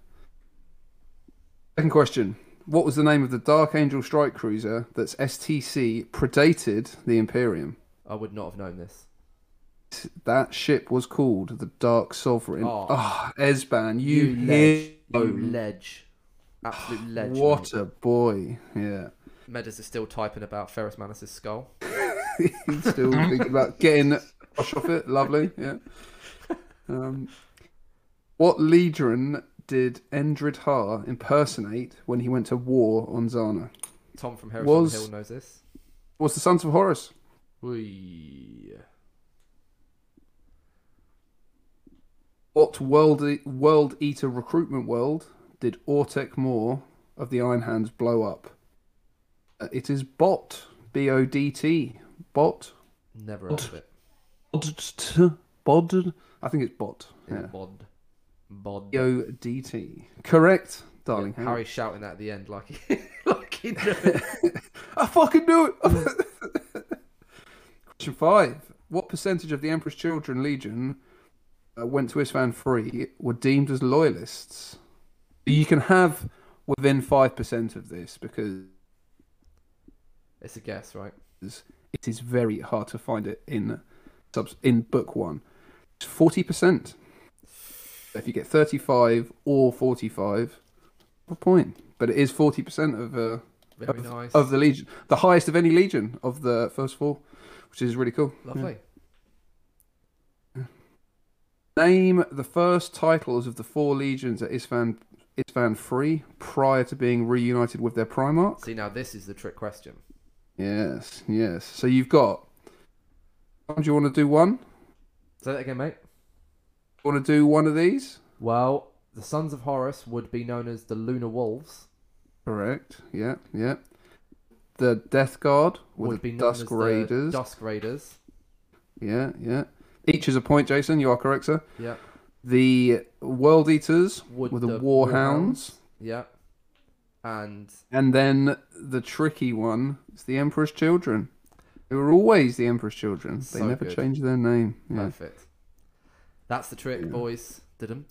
S5: Second question. What was the name of the Dark Angel strike cruiser that's STC predated the Imperium?
S3: I would not have known this.
S5: That ship was called the Dark Sovereign.
S3: Oh.
S5: Ah, Esban, you,
S3: You
S5: hear?
S3: Oh, ledge. Absolute [sighs] ledge.
S5: What
S3: mate.
S5: a boy! Yeah.
S3: Meadows is still typing about Ferrus Manus' skull. [laughs]
S5: He's still thinking about getting off it. Lovely, yeah. [laughs] Um, what legion did Endryd Haar impersonate when he went to war on Xana?
S3: Tom from Hereford
S5: Was-
S3: Hill knows this.
S5: Was the Sons of Horus?
S3: Whee.
S5: What world world eater recruitment world did Autek Mor of the Iron Hands blow up? Uh, it is Bodt. B O D T. Bodt.
S3: Never heard of it.
S5: Bod. Bod. I think it's Bodt. Yeah.
S3: Bod. Bod.
S5: Yo DT. Correct, darling.
S3: Yeah, Harry's shouting that at the end like he, [laughs] like he [laughs]
S5: I fucking knew it. [laughs] Question five. What percentage of the Emperor's Children Legion uh, went to Isstvan free were deemed as loyalists? You can have within 5% of this because.
S3: It's a guess, right?
S5: It is very hard to find it in, subs- in book one. It's 40%. If you get 35 or 45, a point. But it is 40% of, uh, of,
S3: nice.
S5: of, the Legion. The highest of any Legion of the first four, which is really cool.
S3: Lovely. Yeah. Yeah.
S5: Name the first titles of the four Legions at Isstvan Isstvan free prior to being reunited with their Primarch.
S3: See, now this is the trick question.
S5: Yes, yes. So you've got. Do you want to do one?
S3: Say that again, mate.
S5: Want to do one of these?
S3: Well, the Sons of Horus would be known as the Lunar Wolves.
S5: Correct. Yeah, yeah. The Death Guard
S3: Would
S5: the
S3: be known
S5: Dusk
S3: as the
S5: Raiders.
S3: Dusk Raiders.
S5: Yeah, yeah. Each is a point, Jason. You are correct, sir.
S3: Yeah.
S5: The World Eaters
S3: Would
S5: were the,
S3: the
S5: Warhounds.
S3: Yeah. And
S5: And then the tricky one is the Emperor's Children. They were always the Emperor's Children. They
S3: So
S5: never
S3: good.
S5: changed their name. Yeah.
S3: perfect. That's the trick, boys. Didn't.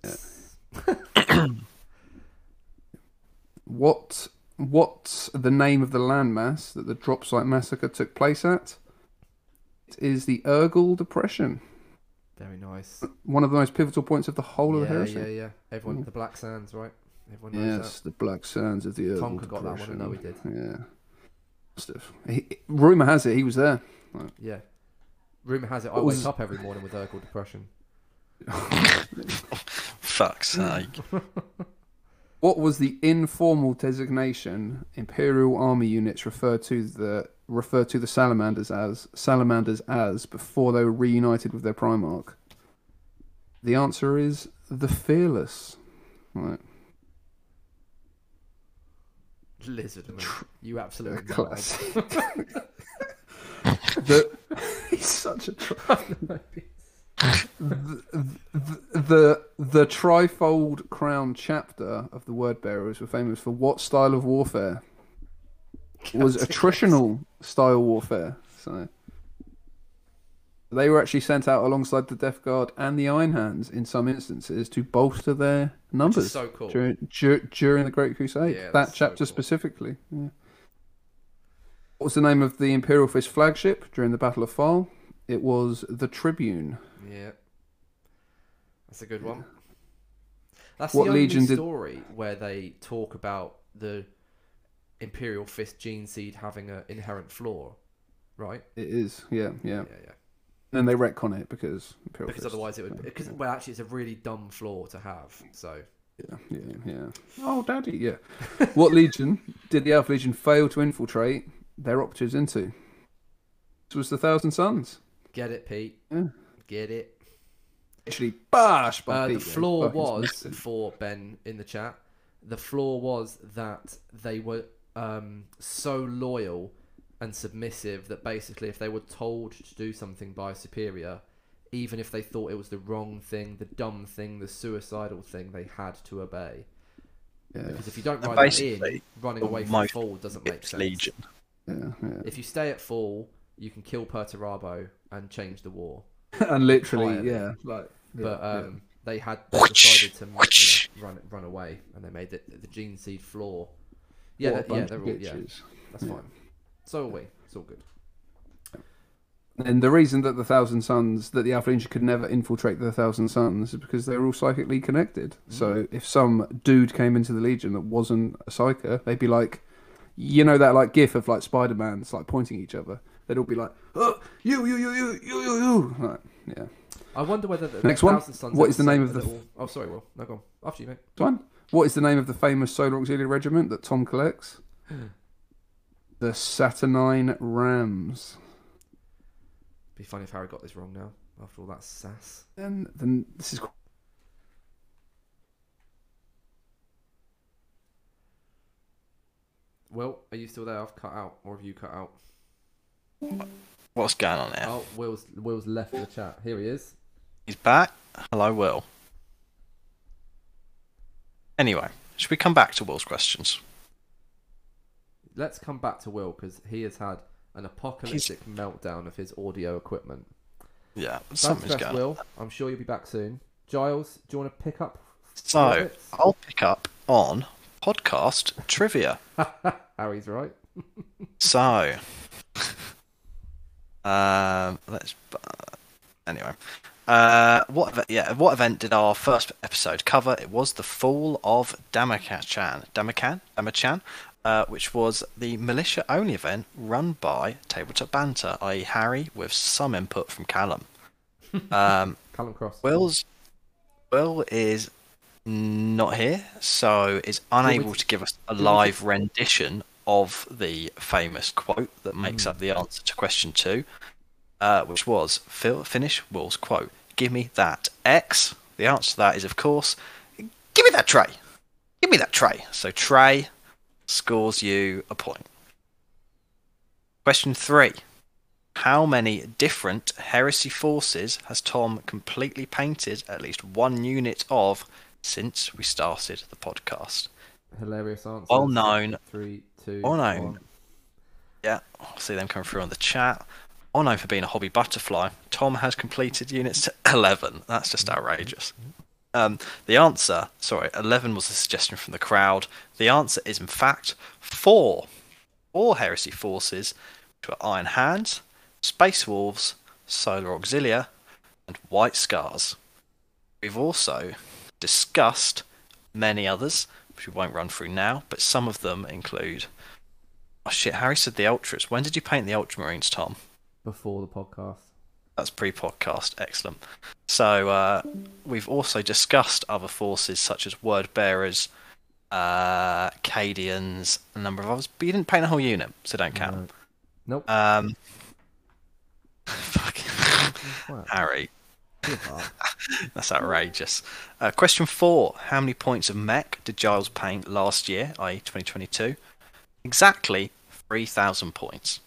S3: [coughs]
S5: What what's the name of the landmass that the drop site massacre took place at? It is the Urgall Depression,
S3: Very nice.
S5: Uh, one of the most pivotal points of the whole of the
S3: Yeah,
S5: heresy.
S3: yeah, yeah. Everyone, the Black Sands, right? Everyone knows
S5: Yes, the Black Sands of the Urgall
S3: Tonka got that one, I know he did.
S5: Yeah. He, rumor has it he was there.
S3: that. Yeah. Rumor has it I wake up every morning with Urkel depression. [laughs]
S6: Fuck's sake.
S5: What was the informal designation Imperial Army units referred to the referred to the Salamanders as Salamanders as before they were reunited with their Primarch? The answer is the Fearless. Right.
S3: Lizardman. You absolutely [laughs]
S5: Classic. [laughs] the, he's such a tr- the, the, the the trifold crown chapter of the word bearers were famous for what style of warfare? Was attritional style warfare. So they were actually sent out alongside the Death Guard and the Iron Hands in some instances to bolster their numbers
S3: so cool.
S5: during, dur- during the Great Crusade.
S3: Yeah,
S5: that
S3: that's so
S5: chapter
S3: cool.
S5: specifically. Yeah. What was the name of the Imperial Fist flagship during the Battle of Phall? It was the Tribune.
S3: Yeah. That's a good one. That's
S5: What
S3: the only
S5: legion did-
S3: story where they talk about the Imperial Fist gene seed having an inherent flaw, right?
S5: It is, yeah, yeah.
S3: Yeah, yeah.
S5: And they retcon it because Imperial
S3: Because
S5: Fist.
S3: otherwise it would. Because well, actually, it's a really dumb flaw to have. So
S5: Yeah, yeah, yeah. Oh, daddy, yeah. [laughs] what legion did the Alpha Legion fail to infiltrate their operatives into? This was the Thousand Sons.
S3: Get it, Pete.
S5: Yeah.
S3: Get it.
S5: Actually, bash by
S3: Uh, the
S5: Pete, yeah.
S3: flaw
S5: Fucking
S3: was
S5: massive.
S3: for Ben in the chat. The flaw was that they were um, so loyal and submissive that basically, if they were told to do something by a superior, even if they thought it was the wrong thing, the dumb thing, the suicidal thing, they had to obey.
S5: Yeah,
S3: Because if you don't
S6: And
S3: write that in, running away from
S6: most
S3: Phall doesn't make sense.
S6: Legion.
S5: yeah, yeah.
S3: If you stay at Phall, you can kill Perturabo and change the war. [laughs]
S5: and literally,
S3: entirely.
S5: yeah, like. yeah,
S3: but
S5: yeah.
S3: um, they had [laughs] they decided to you know, run run away, and they made it the gene seed floor. Yeah,
S5: What a
S3: that- yeah, they're
S5: of
S3: all, yeah,
S5: bitches.
S3: that's fine. So are we. It's all good.
S5: And the reason that the Thousand Sons, that the Alpha Legion could never infiltrate the Thousand Sons, is because they were all psychically connected. So if some dude came into the Legion that wasn't a psyker, they'd be like, you know that like gif of like Spider Man's like pointing at each other. They'd all be like, oh, you, you, you, you, you, you, you. Like, yeah.
S3: I wonder whether the
S5: Next one. What is the name of the-
S3: little- Oh, sorry, Will. No, go on. After you, mate.
S5: One. What is the name of the famous Solar Auxiliary Regiment that Tom collects? [gasps] the Saturnine Rams.
S3: Be funny if Harry got this wrong now. After all that sass.
S5: And then this is
S3: Well, are you still there? I've cut out, or have you cut out?
S6: What's going on here?
S3: Oh, Will's Will's left the chat. Here he is.
S6: He's back. Hello, Will. Anyway, should we come back to Will's questions?
S3: Let's come back to Will because he has had an apocalyptic meltdown of his audio equipment.
S6: Yeah,
S3: Don't
S6: something's going.
S3: Will. I'm sure you'll be back soon. Giles, do you want to pick up?
S6: So,
S3: bits?
S6: I'll pick up on podcast trivia. [laughs]
S3: Harry's right. [laughs]
S6: So, um, let's. Anyway, uh, what yeah, what event did our first episode cover? It was the fall of Damachan, Damacan, Damachan, uh, which was the militia-only event run by Tabletop Banter, i.e., Harry, with some input from Callum. [laughs] Um,
S3: Callum Cross.
S6: Will's Will is not here, so is unable
S3: to-
S6: give us a
S3: you want me
S6: live rendition of the famous quote that makes up the answer to question two, uh, which was Phil, finish Will's quote. Give me that X. The answer to that is, of course, give me that tray. Give me that tray. So Trey scores you a point. Question three. How many different heresy forces has Tom completely painted at least one unit of since we started the podcast?
S3: Hilarious answer.
S6: Well known.
S3: Three, two,
S6: known.
S3: one.
S6: Yeah, I'll see them come through on the chat. Well known for being a hobby butterfly, Tom has completed units [laughs] to 11. That's just outrageous. Um, the answer, sorry, 11 was a suggestion from the crowd. The answer is, in fact, four. Four heresy forces, which were Iron Hands, Space Wolves, Solar Auxilia, and White Scars. We've also discussed many others, which we won't run through now, but some of them include. Oh shit, Harry said the Ultras. When did you paint the Ultramarines, Tom?
S3: Before the podcast.
S6: That's pre-podcast. Excellent. So uh, we've also discussed other forces such as word bearers, uh, Cadians, a number of others. But you didn't paint a whole unit, so don't count.
S3: Nope.
S6: Um, [laughs] fuck. Harry. [laughs] that's outrageous. Uh, question four: How many points of mech did Giles paint last year, i.e., 2022? Exactly three thousand points.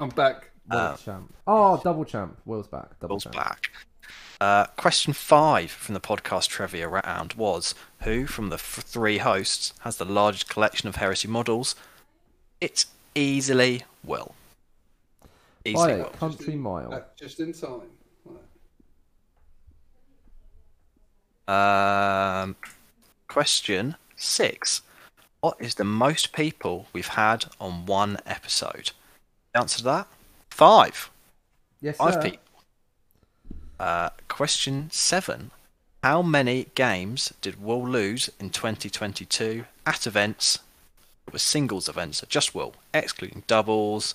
S5: I'm back.
S3: World
S6: Uh,
S3: champ. Oh, double champ. Will's back. Double
S6: Will's
S3: champ.
S6: back. Uh, question five from the podcast trivia round was Who from the f- three hosts has the largest collection of heresy models? It's easily Will.
S3: By
S6: Easily
S3: a
S6: Will.
S3: country mile.
S5: Back just in time. Right.
S6: Um, question six. What is the most people we've had on one episode? The answer to that? Five.
S3: Yes,
S6: Five
S3: sir.
S6: people. Uh, question seven. How many games did Will lose in 2022 at events? It was singles events, so just Will, excluding doubles.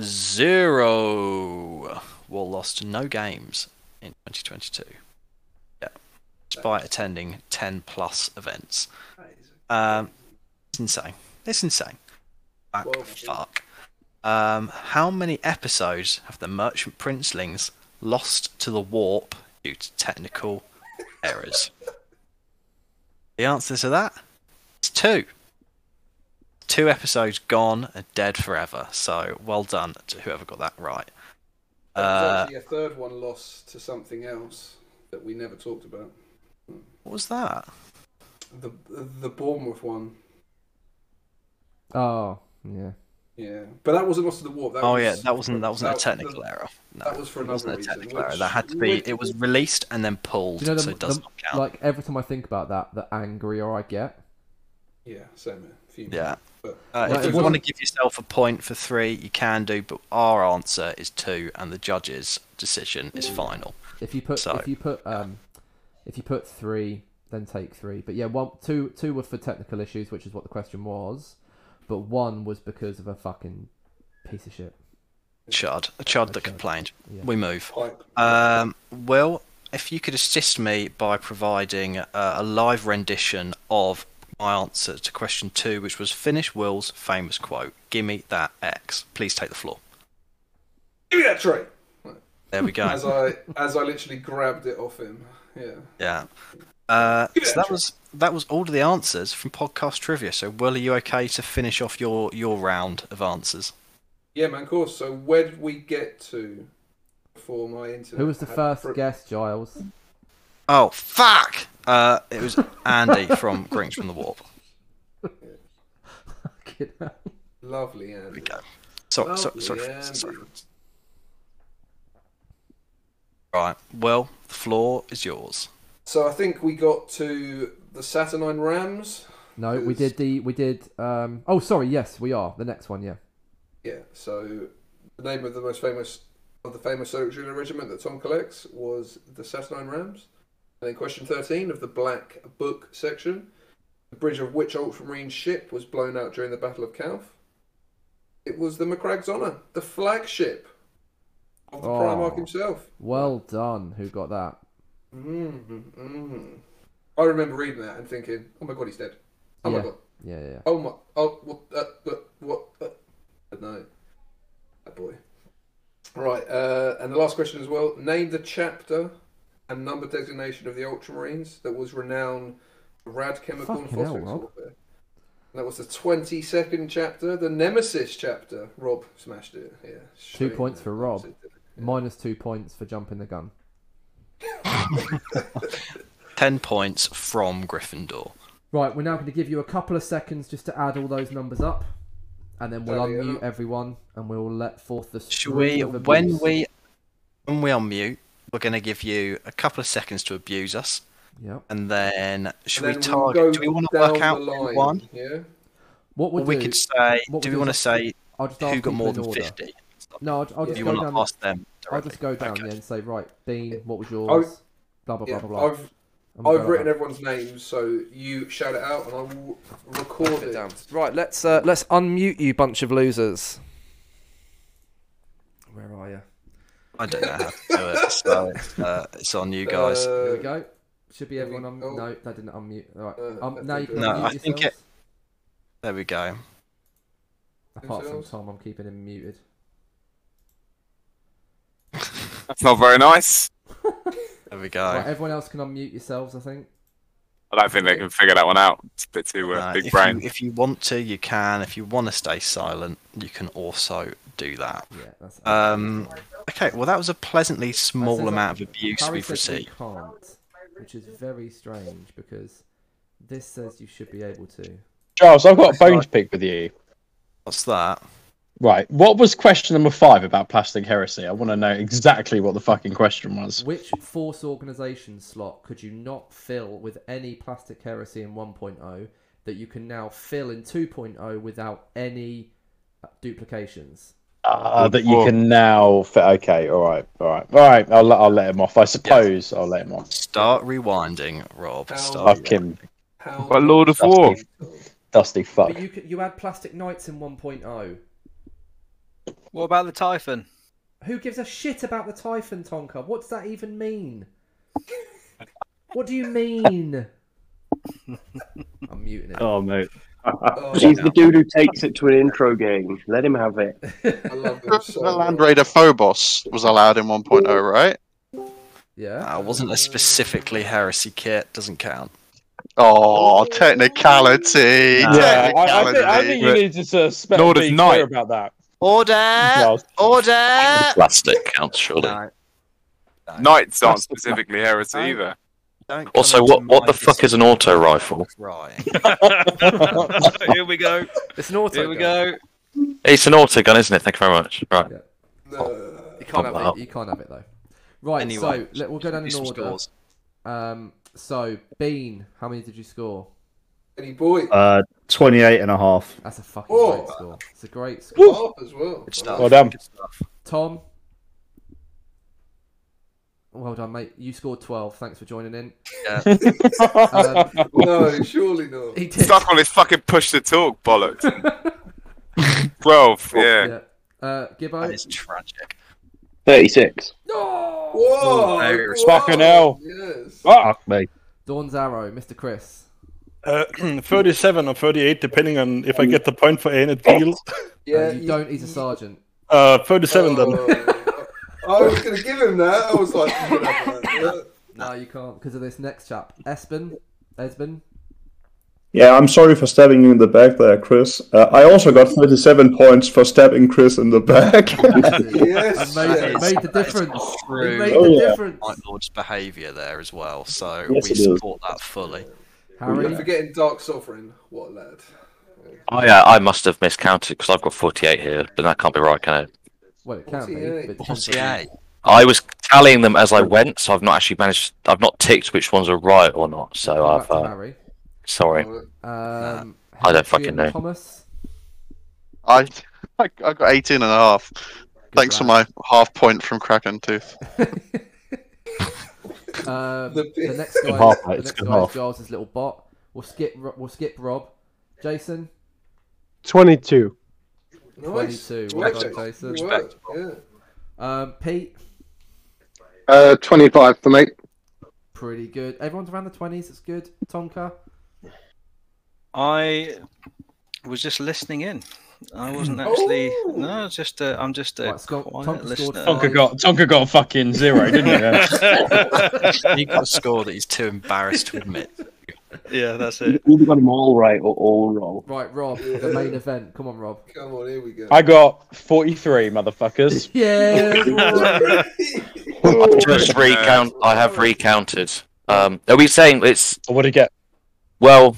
S6: Zero. Will lost no games in 2022. Yeah, despite attending 10 plus events. Um, it's insane. It's insane.
S5: Well,
S6: fuck. Um, how many episodes have the Merchant Princelings lost to the warp due to technical errors? The answer to that is two. Two episodes gone and dead forever. So well done to whoever got that right.
S5: There was
S6: Uh,
S5: actually a third one lost to something else that we never talked about.
S6: what was that?
S5: The the Bournemouth one.
S3: Oh, yeah.
S5: Yeah, but that wasn't lost to the warp. That
S6: oh
S5: was,
S6: yeah, that wasn't that wasn't a
S5: that-
S6: technical error. No,
S5: that was for
S6: it wasn't a
S5: another reason,
S6: technical error. That had to be.
S5: which-
S6: It was released and then pulled,
S3: you know the,
S6: so it does
S3: the-
S6: not count.
S3: like every time I think about that, the angrier I get.
S5: Yeah, same here. Few
S6: Yeah.
S5: But
S6: Uh,
S3: Like,
S6: if you
S3: wasn't-
S6: want to give yourself a point for three, you can do, but our answer is two, and the judge's decision is final.
S3: If you put
S6: So-
S3: if you put um if you put three, then take three. But yeah, one two two were for technical issues, which is what the question was. But one was because of a fucking piece of shit.
S6: Chud, a chud that
S3: Okay.
S6: complained.
S3: Yeah.
S6: We move. Um, well, if you could assist me by providing uh, a live rendition of my answer to question two, which was finish Will's famous quote, "Gimme that X." Please take the floor.
S5: Give me that tray.
S6: There we go. [laughs]
S5: As I as I literally grabbed it off him. Yeah.
S6: Yeah. Uh,
S5: Give
S6: so that was that was all of the answers from podcast trivia. So, Will, are you okay to finish off your your round of answers?
S5: Yeah, man. Of course. So where did we get to before my internet?
S3: Who was the first
S5: fr-
S3: guest, Giles?
S6: Oh fuck! Uh, it was Andy from Grinch from the Warp.
S3: Fucking [laughs] hell.
S5: Lovely
S6: There we
S5: Andy.
S6: go. Sorry, sorry,
S5: Lovely
S6: sorry,
S5: Andy.
S6: sorry. Right. Well, the floor is yours.
S5: So I think we got to the Saturnine Rams.
S3: No, we
S5: Who's-
S3: did the we did um oh sorry, yes, we are. The next one, yeah.
S5: Yeah. So the name of the most famous of the famous auxiliary regiment that Tom collects was the Saturnine Rams. And then question thirteen of the Black Book section. The bridge of which Ultramarine ship was blown out during the Battle of Calth? It was the Macragge's Honor, the flagship of the
S3: Oh.
S5: Primarch himself.
S3: Well done. Who got that?
S5: mm mm I remember reading that and thinking, "Oh my god, he's dead! Oh my god!
S3: Yeah, yeah. yeah.
S5: Oh my! Oh what? Uh, what? What? Uh, no, that boy. Right, uh, and the last question as well. Name the chapter and number designation of the Ultramarines that was renowned rad chemical and
S3: Fucking hell,
S5: phosphates
S3: Rob.
S5: warfare. And that was the twenty-second chapter, the Nemesis chapter. Rob smashed it. Yeah,
S3: Two points for. Rob.
S5: Yeah.
S3: Minus two points for jumping the gun. [laughs]
S6: Ten points from Gryffindor.
S3: Right, we're now going to give you a couple of seconds just to add all those numbers up, and then we'll
S5: Tally it
S3: unmute
S5: up.
S3: everyone, and we'll let forth the
S6: Should we,
S3: of
S6: when we, when we unmute, we're going to give you a couple of seconds to abuse us,
S3: Yep.
S6: and then should
S5: And
S6: we
S5: then we'll
S6: target? Do we want to work out
S5: the
S6: who
S5: line,
S6: won?
S5: Yeah.
S3: What
S6: Or
S3: would
S6: we
S3: do?
S6: could say,
S3: what
S6: do
S3: we'll
S6: we want to say
S3: I'll just
S6: who got more than fifty?
S3: No, I'll, I'll
S6: Do
S3: just
S6: you
S3: go
S6: want to
S3: down.
S6: ask them?
S3: I'll just go down
S6: Okay.
S3: yeah, and say, right, Dean, what was yours?
S5: I've-
S3: blah blah
S5: yeah.
S3: blah blah blah.
S5: I've I've written
S3: like
S5: everyone's names, so you shout it out, and I will record
S3: that.
S5: it.
S3: down. Right, let's uh, let's unmute you, bunch of losers. Where are you?
S6: I don't know how to do it, [laughs] so uh, it's on you guys.
S3: Here we
S5: Uh,
S3: go. Should be everyone on.
S5: go.
S3: No, that didn't unmute. All right.
S5: Uh,
S3: um,
S5: I
S3: now you
S5: think
S3: can
S6: No,
S3: unmute
S6: I think
S3: yourselves.
S6: there we go.
S3: Apart from Tom, I'm keeping him muted.
S8: That's not very nice. [laughs]
S6: There we go.
S3: Right, everyone else can unmute yourselves. I think.
S8: I don't think they can figure that one out. It's a bit too uh,
S6: Uh,
S8: big
S6: if,
S8: brain.
S6: you, if you want to, you can. If you want to stay silent, you can also do that.
S3: Yeah, that's.
S6: Um, okay, well, that was a pleasantly small
S3: says
S6: amount
S3: that
S6: of abuse
S3: Harry
S6: we've
S3: says we
S6: received.
S3: can't, which is very strange because this says you should be able to.
S7: Charles, I've got a bone to pick with you.
S6: What's that?
S7: Right. What was question number five about plastic heresy? I want to know exactly what the fucking question was.
S3: Which Force organization slot could you not fill with any plastic heresy in 1.0 that you can now fill in 2.0 without any uh, duplications?
S7: Uh, that you can now. Fit. Okay. All right. All right. All right. I'll let. I'll let him off. I suppose I'll let him off.
S6: Start rewinding, Rob.
S5: How-
S6: Start.
S7: Fuck him.
S5: How
S8: But Lord of War.
S7: Dusty, dusty fuck.
S3: But you could, you had plastic knights in 1.0.
S9: What about the Typhon?
S3: Who gives a shit about the Typhon, Tonka? What does that even mean? What do you mean? I'm muting it.
S4: Oh, mate.
S5: Oh,
S4: He's the dude who takes it to an intro game. Let him have it.
S5: I love him so
S10: the Land. Raider Phobos was allowed in 1.0, right?
S3: Yeah.
S6: Uh, wasn't a specifically heresy kit. Doesn't count.
S10: Oh, technicality.
S7: Yeah, I, I, think, I think you need to sort of spell
S8: Lord
S7: be clear about that.
S6: Order!
S7: Charles.
S6: Order!
S2: Plastic counts, surely.
S6: No. No.
S8: Knights aren't specifically heresy either.
S6: Don't
S2: Also, what what the fuck is an auto rifle? [laughs]
S6: Right. [laughs]
S9: Here we go.
S3: It's an auto.
S9: Here we
S3: gun.
S9: go.
S2: It's an auto gun, isn't it? Thank you very much. Right.
S5: No.
S3: You can't have it. You can't have it though. Right.
S6: Anyway,
S3: so let, we'll go down in order.
S6: scores.
S3: Um. So Bean, how many did you score?
S5: Any boy.
S11: Uh, 28 and a half.
S3: That's a fucking
S5: Oh.
S3: great score. It's a great score.
S5: Half as well.
S6: Good stuff.
S7: Well done.
S3: Tom. Well done, mate. You scored 12. Thanks for joining in.
S6: Yeah. [laughs]
S3: Um,
S5: No, surely not.
S3: he did.
S8: Stuck on his fucking push to talk bollocks. [laughs] Twelve. Yeah.
S3: Yeah. Uh, Gibbo.
S6: That is tragic.
S4: 36.
S3: No!
S5: Whoa!
S6: Very
S5: whoa,
S7: Fucking hell.
S5: Yes.
S11: Fuck me.
S3: Dawn's Arrow, Mr. Chris.
S12: Uh, [clears throat] 37 or 38, depending on if I get the point for Aeonid Thiel. [coughs]
S5: Yeah,
S3: you, don't. He's a sergeant.
S12: Uh, 37 then.
S5: Oh, [laughs] I was going to give him that. I was like, you can have that.
S3: No, you can't because of this next chap. Espen. Esben.
S11: Yeah, I'm sorry for stabbing you in the back there, Chris. Uh, I also got 37 points for stabbing Chris in the back. [laughs]
S5: Yes.
S3: I made,
S5: yes.
S3: made the difference.
S6: true.
S3: Made
S11: Oh,
S3: the
S11: yeah.
S3: difference.
S6: Night Lord's behaviour there as well, so
S11: Yes,
S6: we
S11: it is.
S6: support that fully.
S3: Harry.
S5: Don't forgetting Dark Sovereign. What a lad.
S2: Oh yeah, I must have miscounted because I've got 48 here, but that can't be right, can it?
S3: Well, it can be.
S5: 48.
S3: But it depends on you.
S6: 48.
S2: I was tallying them as I went, so I've not actually managed. I've not ticked which ones are right or not. So
S3: Back
S2: I've.
S3: to
S2: Uh,
S3: Harry.
S2: sorry.
S3: Um,
S2: I don't fucking know.
S3: Thomas.
S10: I, I I got 18 and a half.
S3: Good
S10: Thanks for my half point from Kraken Tooth. [laughs]
S3: Um,
S5: The
S3: the, next guy,
S11: Good half,
S3: the next
S11: it's good
S3: guy is. Giles' little bot. We'll skip. We'll skip Rob. Jason,
S12: 22.
S5: Nice.
S3: twenty-two. Well
S5: Well
S3: done,
S5: done.
S3: Jason.
S5: Good Yeah.
S3: Um, Pete,
S12: Uh, 25 for me.
S3: pretty good. Everyone's around the twenties. It's good. Tonka,
S9: I was just listening in. I wasn't actually.
S5: Oh.
S9: No, just uh, I'm just a
S3: Right, Scott-
S9: quiet
S3: Tonka
S9: listener.
S7: Tonka got Tonka got a fucking zero, didn't he?
S6: He got a score that he's too embarrassed to admit.
S9: yeah, that's it.
S4: You either got them all right or all wrong.
S3: right? Rob, the main event. Come on, Rob.
S5: Come on, here we go.
S7: I got 43, motherfuckers. [laughs]
S3: Yeah. [laughs]
S2: I've just recount. I have recounted. Um, are we saying it's
S7: What did you get?
S2: well?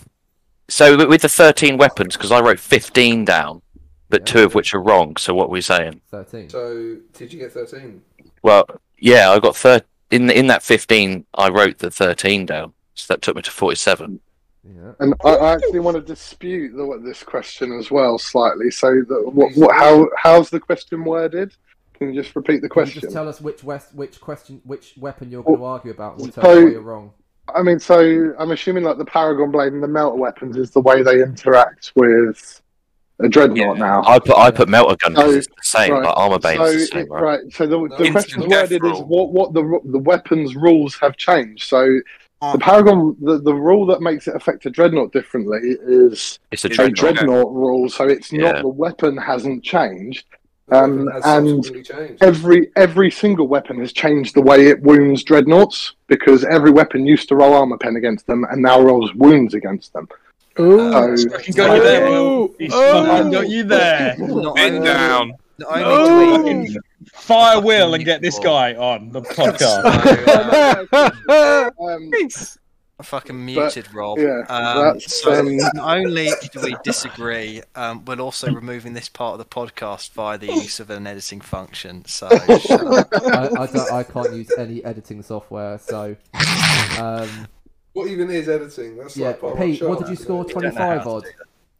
S2: So with- with the 13 weapons, because I wrote 15 down, but
S3: Yeah.
S2: two of which are wrong. So what are we saying?
S3: Thirteen.
S5: so, did you get 13?
S2: Well, yeah, I got thir- in in that 15, I wrote the 13 down, so that took me to 47. Yeah.
S13: And I, I actually want to dispute the, this question as well slightly. So, the, what, what, how how's the question worded? Can you just repeat the
S3: Can you
S13: question?
S3: just tell us which west, which question, which weapon you're going to argue about, and we'll tell
S13: So-
S3: you why you're wrong.
S13: I mean, so I'm assuming like the Paragon Blade and the Melt weapons is the way they interact with a Dreadnought now.
S2: I put I put melter gun
S13: So-
S2: it's the same,
S13: right,
S2: like armor bane
S13: so
S2: is the same,
S13: it-
S2: right?
S13: right. So the, the question
S2: death
S13: worded is what what the the weapons rules have changed. So
S2: Ah.
S13: the Paragon the, the rule that makes it affect a Dreadnought differently is
S2: It's a
S13: a
S2: Dreadnought.
S13: Dreadnought rule. So it's
S2: Yeah.
S13: not the weapon hasn't changed. Um, and
S5: changed.
S13: every every single weapon has changed the way it wounds dreadnoughts because every weapon used to roll armor pen against them and now rolls wounds against them.
S14: Ooh.
S13: So-
S14: Fucking got you there, Will. He's fucking got you there.
S8: Bend down.
S14: Oh, fire Will and get this guy on the podcast. [laughs]
S13: um,
S6: I fucking muted Rob.
S13: yeah,
S6: um, so
S13: um,
S6: not only do we disagree, um, we're also removing this part of the podcast via the use of an editing function. So [laughs] shut up.
S3: I, I, I can't use any editing software, so.
S5: What even is editing? That's
S3: yeah,
S5: like part
S3: Pete,
S5: show.
S3: what did you score? Twenty-five odd.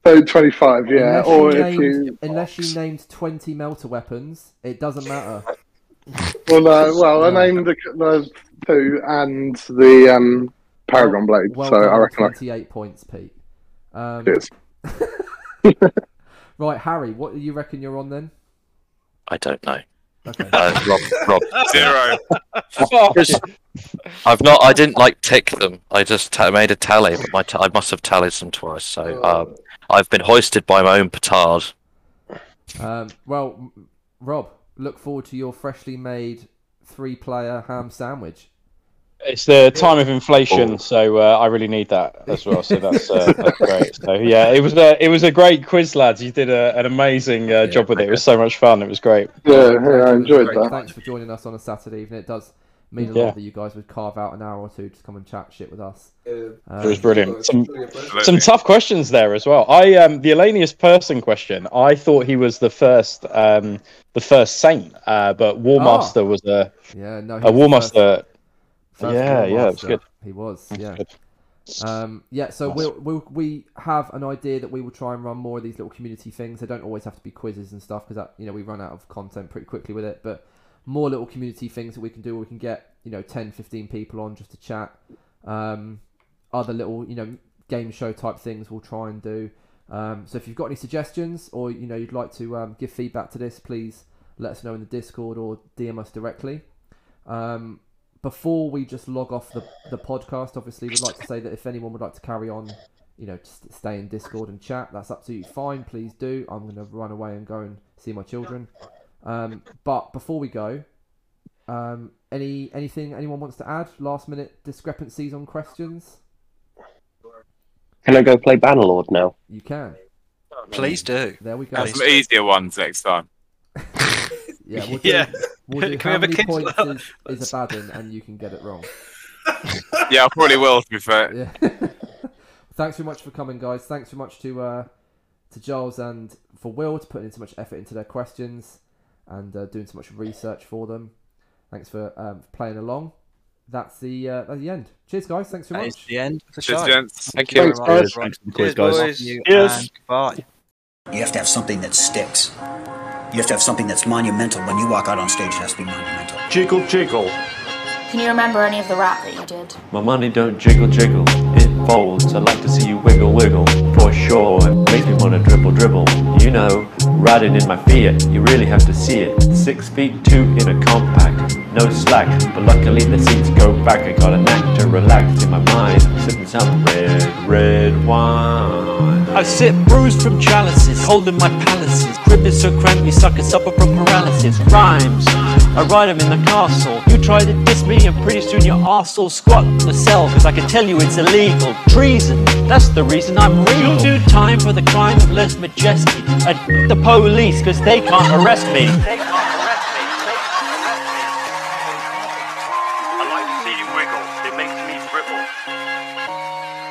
S13: So 25, yeah.
S3: Unless
S13: or
S3: you,
S13: if
S3: named,
S13: you.
S3: unless you named twenty melter weapons, it doesn't matter.
S13: Well, no, well, I named the, the two and the um, Paragon Blade,
S3: Well
S13: so
S3: done
S13: I
S3: on
S13: reckon I
S3: twenty-eight points, Pete. Um,
S13: Cheers. [laughs]
S3: right, Harry, what do you reckon you're on then?
S2: I don't know.
S3: Okay.
S2: Uh, Rob, Rob, [laughs]
S8: Zero.
S2: I've not. I didn't like tick them. I just ta made a tally, but my ta- I must have tallied them twice. So um, I've been hoisted by my own petard.
S3: Um, well, Rob, look forward to your freshly made three-player ham sandwich.
S7: It's the time of inflation, so uh, I really need that as well. So that's, uh, [laughs] that's great. So yeah, it was a it was a great quiz, lads. You did a, an amazing uh, job with it. It was so much fun. It was great.
S13: Yeah, yeah, I enjoyed
S3: Great.
S13: that.
S3: Thanks for joining us on a Saturday evening. It does mean a
S7: Yeah.
S3: lot that you guys would carve out an hour or two to come and chat shit with us.
S7: It was
S3: Um,
S7: brilliant. Some, some tough questions there as well. I um, the Olanius person question. I thought he was the first um, the first saint, uh, but War
S3: Ah.
S7: Master was a
S3: Yeah, no, he
S7: a
S3: was
S7: War
S3: first-
S7: Yeah,
S3: War
S7: yeah, it was good.
S3: He was,
S7: That's
S3: yeah.
S7: good.
S3: Um, yeah, so
S7: Nice.
S3: we'll, we'll, we have an idea that we will try and run more of these little community things. They don't always have to be quizzes and stuff because that you know we run out of content pretty quickly with it. But more little community things that we can do. where We can get you know 10, 15 people on just to chat. Um, other little you know game show type things we'll try and do. Um, so if you've got any suggestions or you know you'd like to um, give feedback to this, please let us know in the Discord or DM us directly. Um, before we just log off the, the podcast, obviously, we'd like to say that if anyone would like to carry on, you know, just stay in Discord and chat, that's absolutely fine. Please do. I'm going to run away and go and see my children. Um, but before we go, um, any anything anyone wants to add? Last minute discrepancies on questions?
S4: Can I go play Bannerlord now?
S3: You can.
S6: Please do.
S3: There we go.
S8: Have some easier ones next time. [laughs]
S3: Yeah, we'll [laughs] do,
S8: Yeah.
S3: We'll do
S8: Can
S3: how
S8: have a
S3: many points is, [laughs] is a bad one, and you can get it wrong. [laughs]
S8: Yeah, I probably will. To be fair.
S3: Yeah. [laughs] Thanks very much for coming, guys. Thanks very much to uh, to Giles and for Will to putting in so much effort into their questions and uh, doing so much research for them. Thanks for um, playing along. That's the uh, that's the end. Cheers, guys. Thanks very
S6: That
S3: much.
S6: is the end of the
S8: Cheers,
S6: show.
S8: gents.
S6: Thank
S8: Thank
S6: you
S8: you.
S6: very much.
S8: Cheers. Thanks for
S6: Cheers,
S8: guys.
S6: boys. You
S8: Cheers.
S6: and goodbye.
S15: You have to have something that sticks. You have to have something that's monumental. When you walk out on stage, it has to be monumental.
S16: Jiggle, jiggle.
S17: Can you remember any of the rap that you did?
S16: My money don't jiggle, jiggle. Folds. I like to see you wiggle, wiggle. For sure. It makes me wanna dribble, dribble. You know, riding in my Fiat, you really have to see it. Six feet two in a compact. No slack, but luckily the seats go back. I got a knack to relax in my mind. Sipping some red, red wine. I sit bruised from chalices, holding my palaces. Crib is so cramped, me suckers suffer from paralysis. Rhymes, I write 'em in the castle. You try to diss me, and pretty soon your arse will squat in the cell. Cause I can tell you it's illegal. Treason, that's the reason I'm real. You'll do time for the crime of Les Majesty. I the police, cause they can't arrest me. They can't arrest me. they can't arrest me.
S18: I like to see you wiggle. It makes me dribble.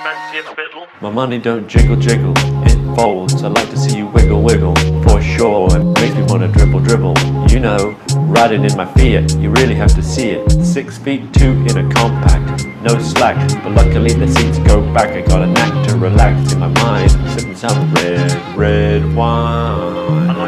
S18: Fancy a fiddle?
S16: My money don't jiggle, jiggle. It folds. I like to see you wiggle, wiggle. For sure. It makes me wanna dribble, dribble. You know, riding in my Fiat, you really have to see it. Six feet two in a compact, no slack, but luckily the seats go back. I got a knack to relax in my mind, sipping some red, red wine.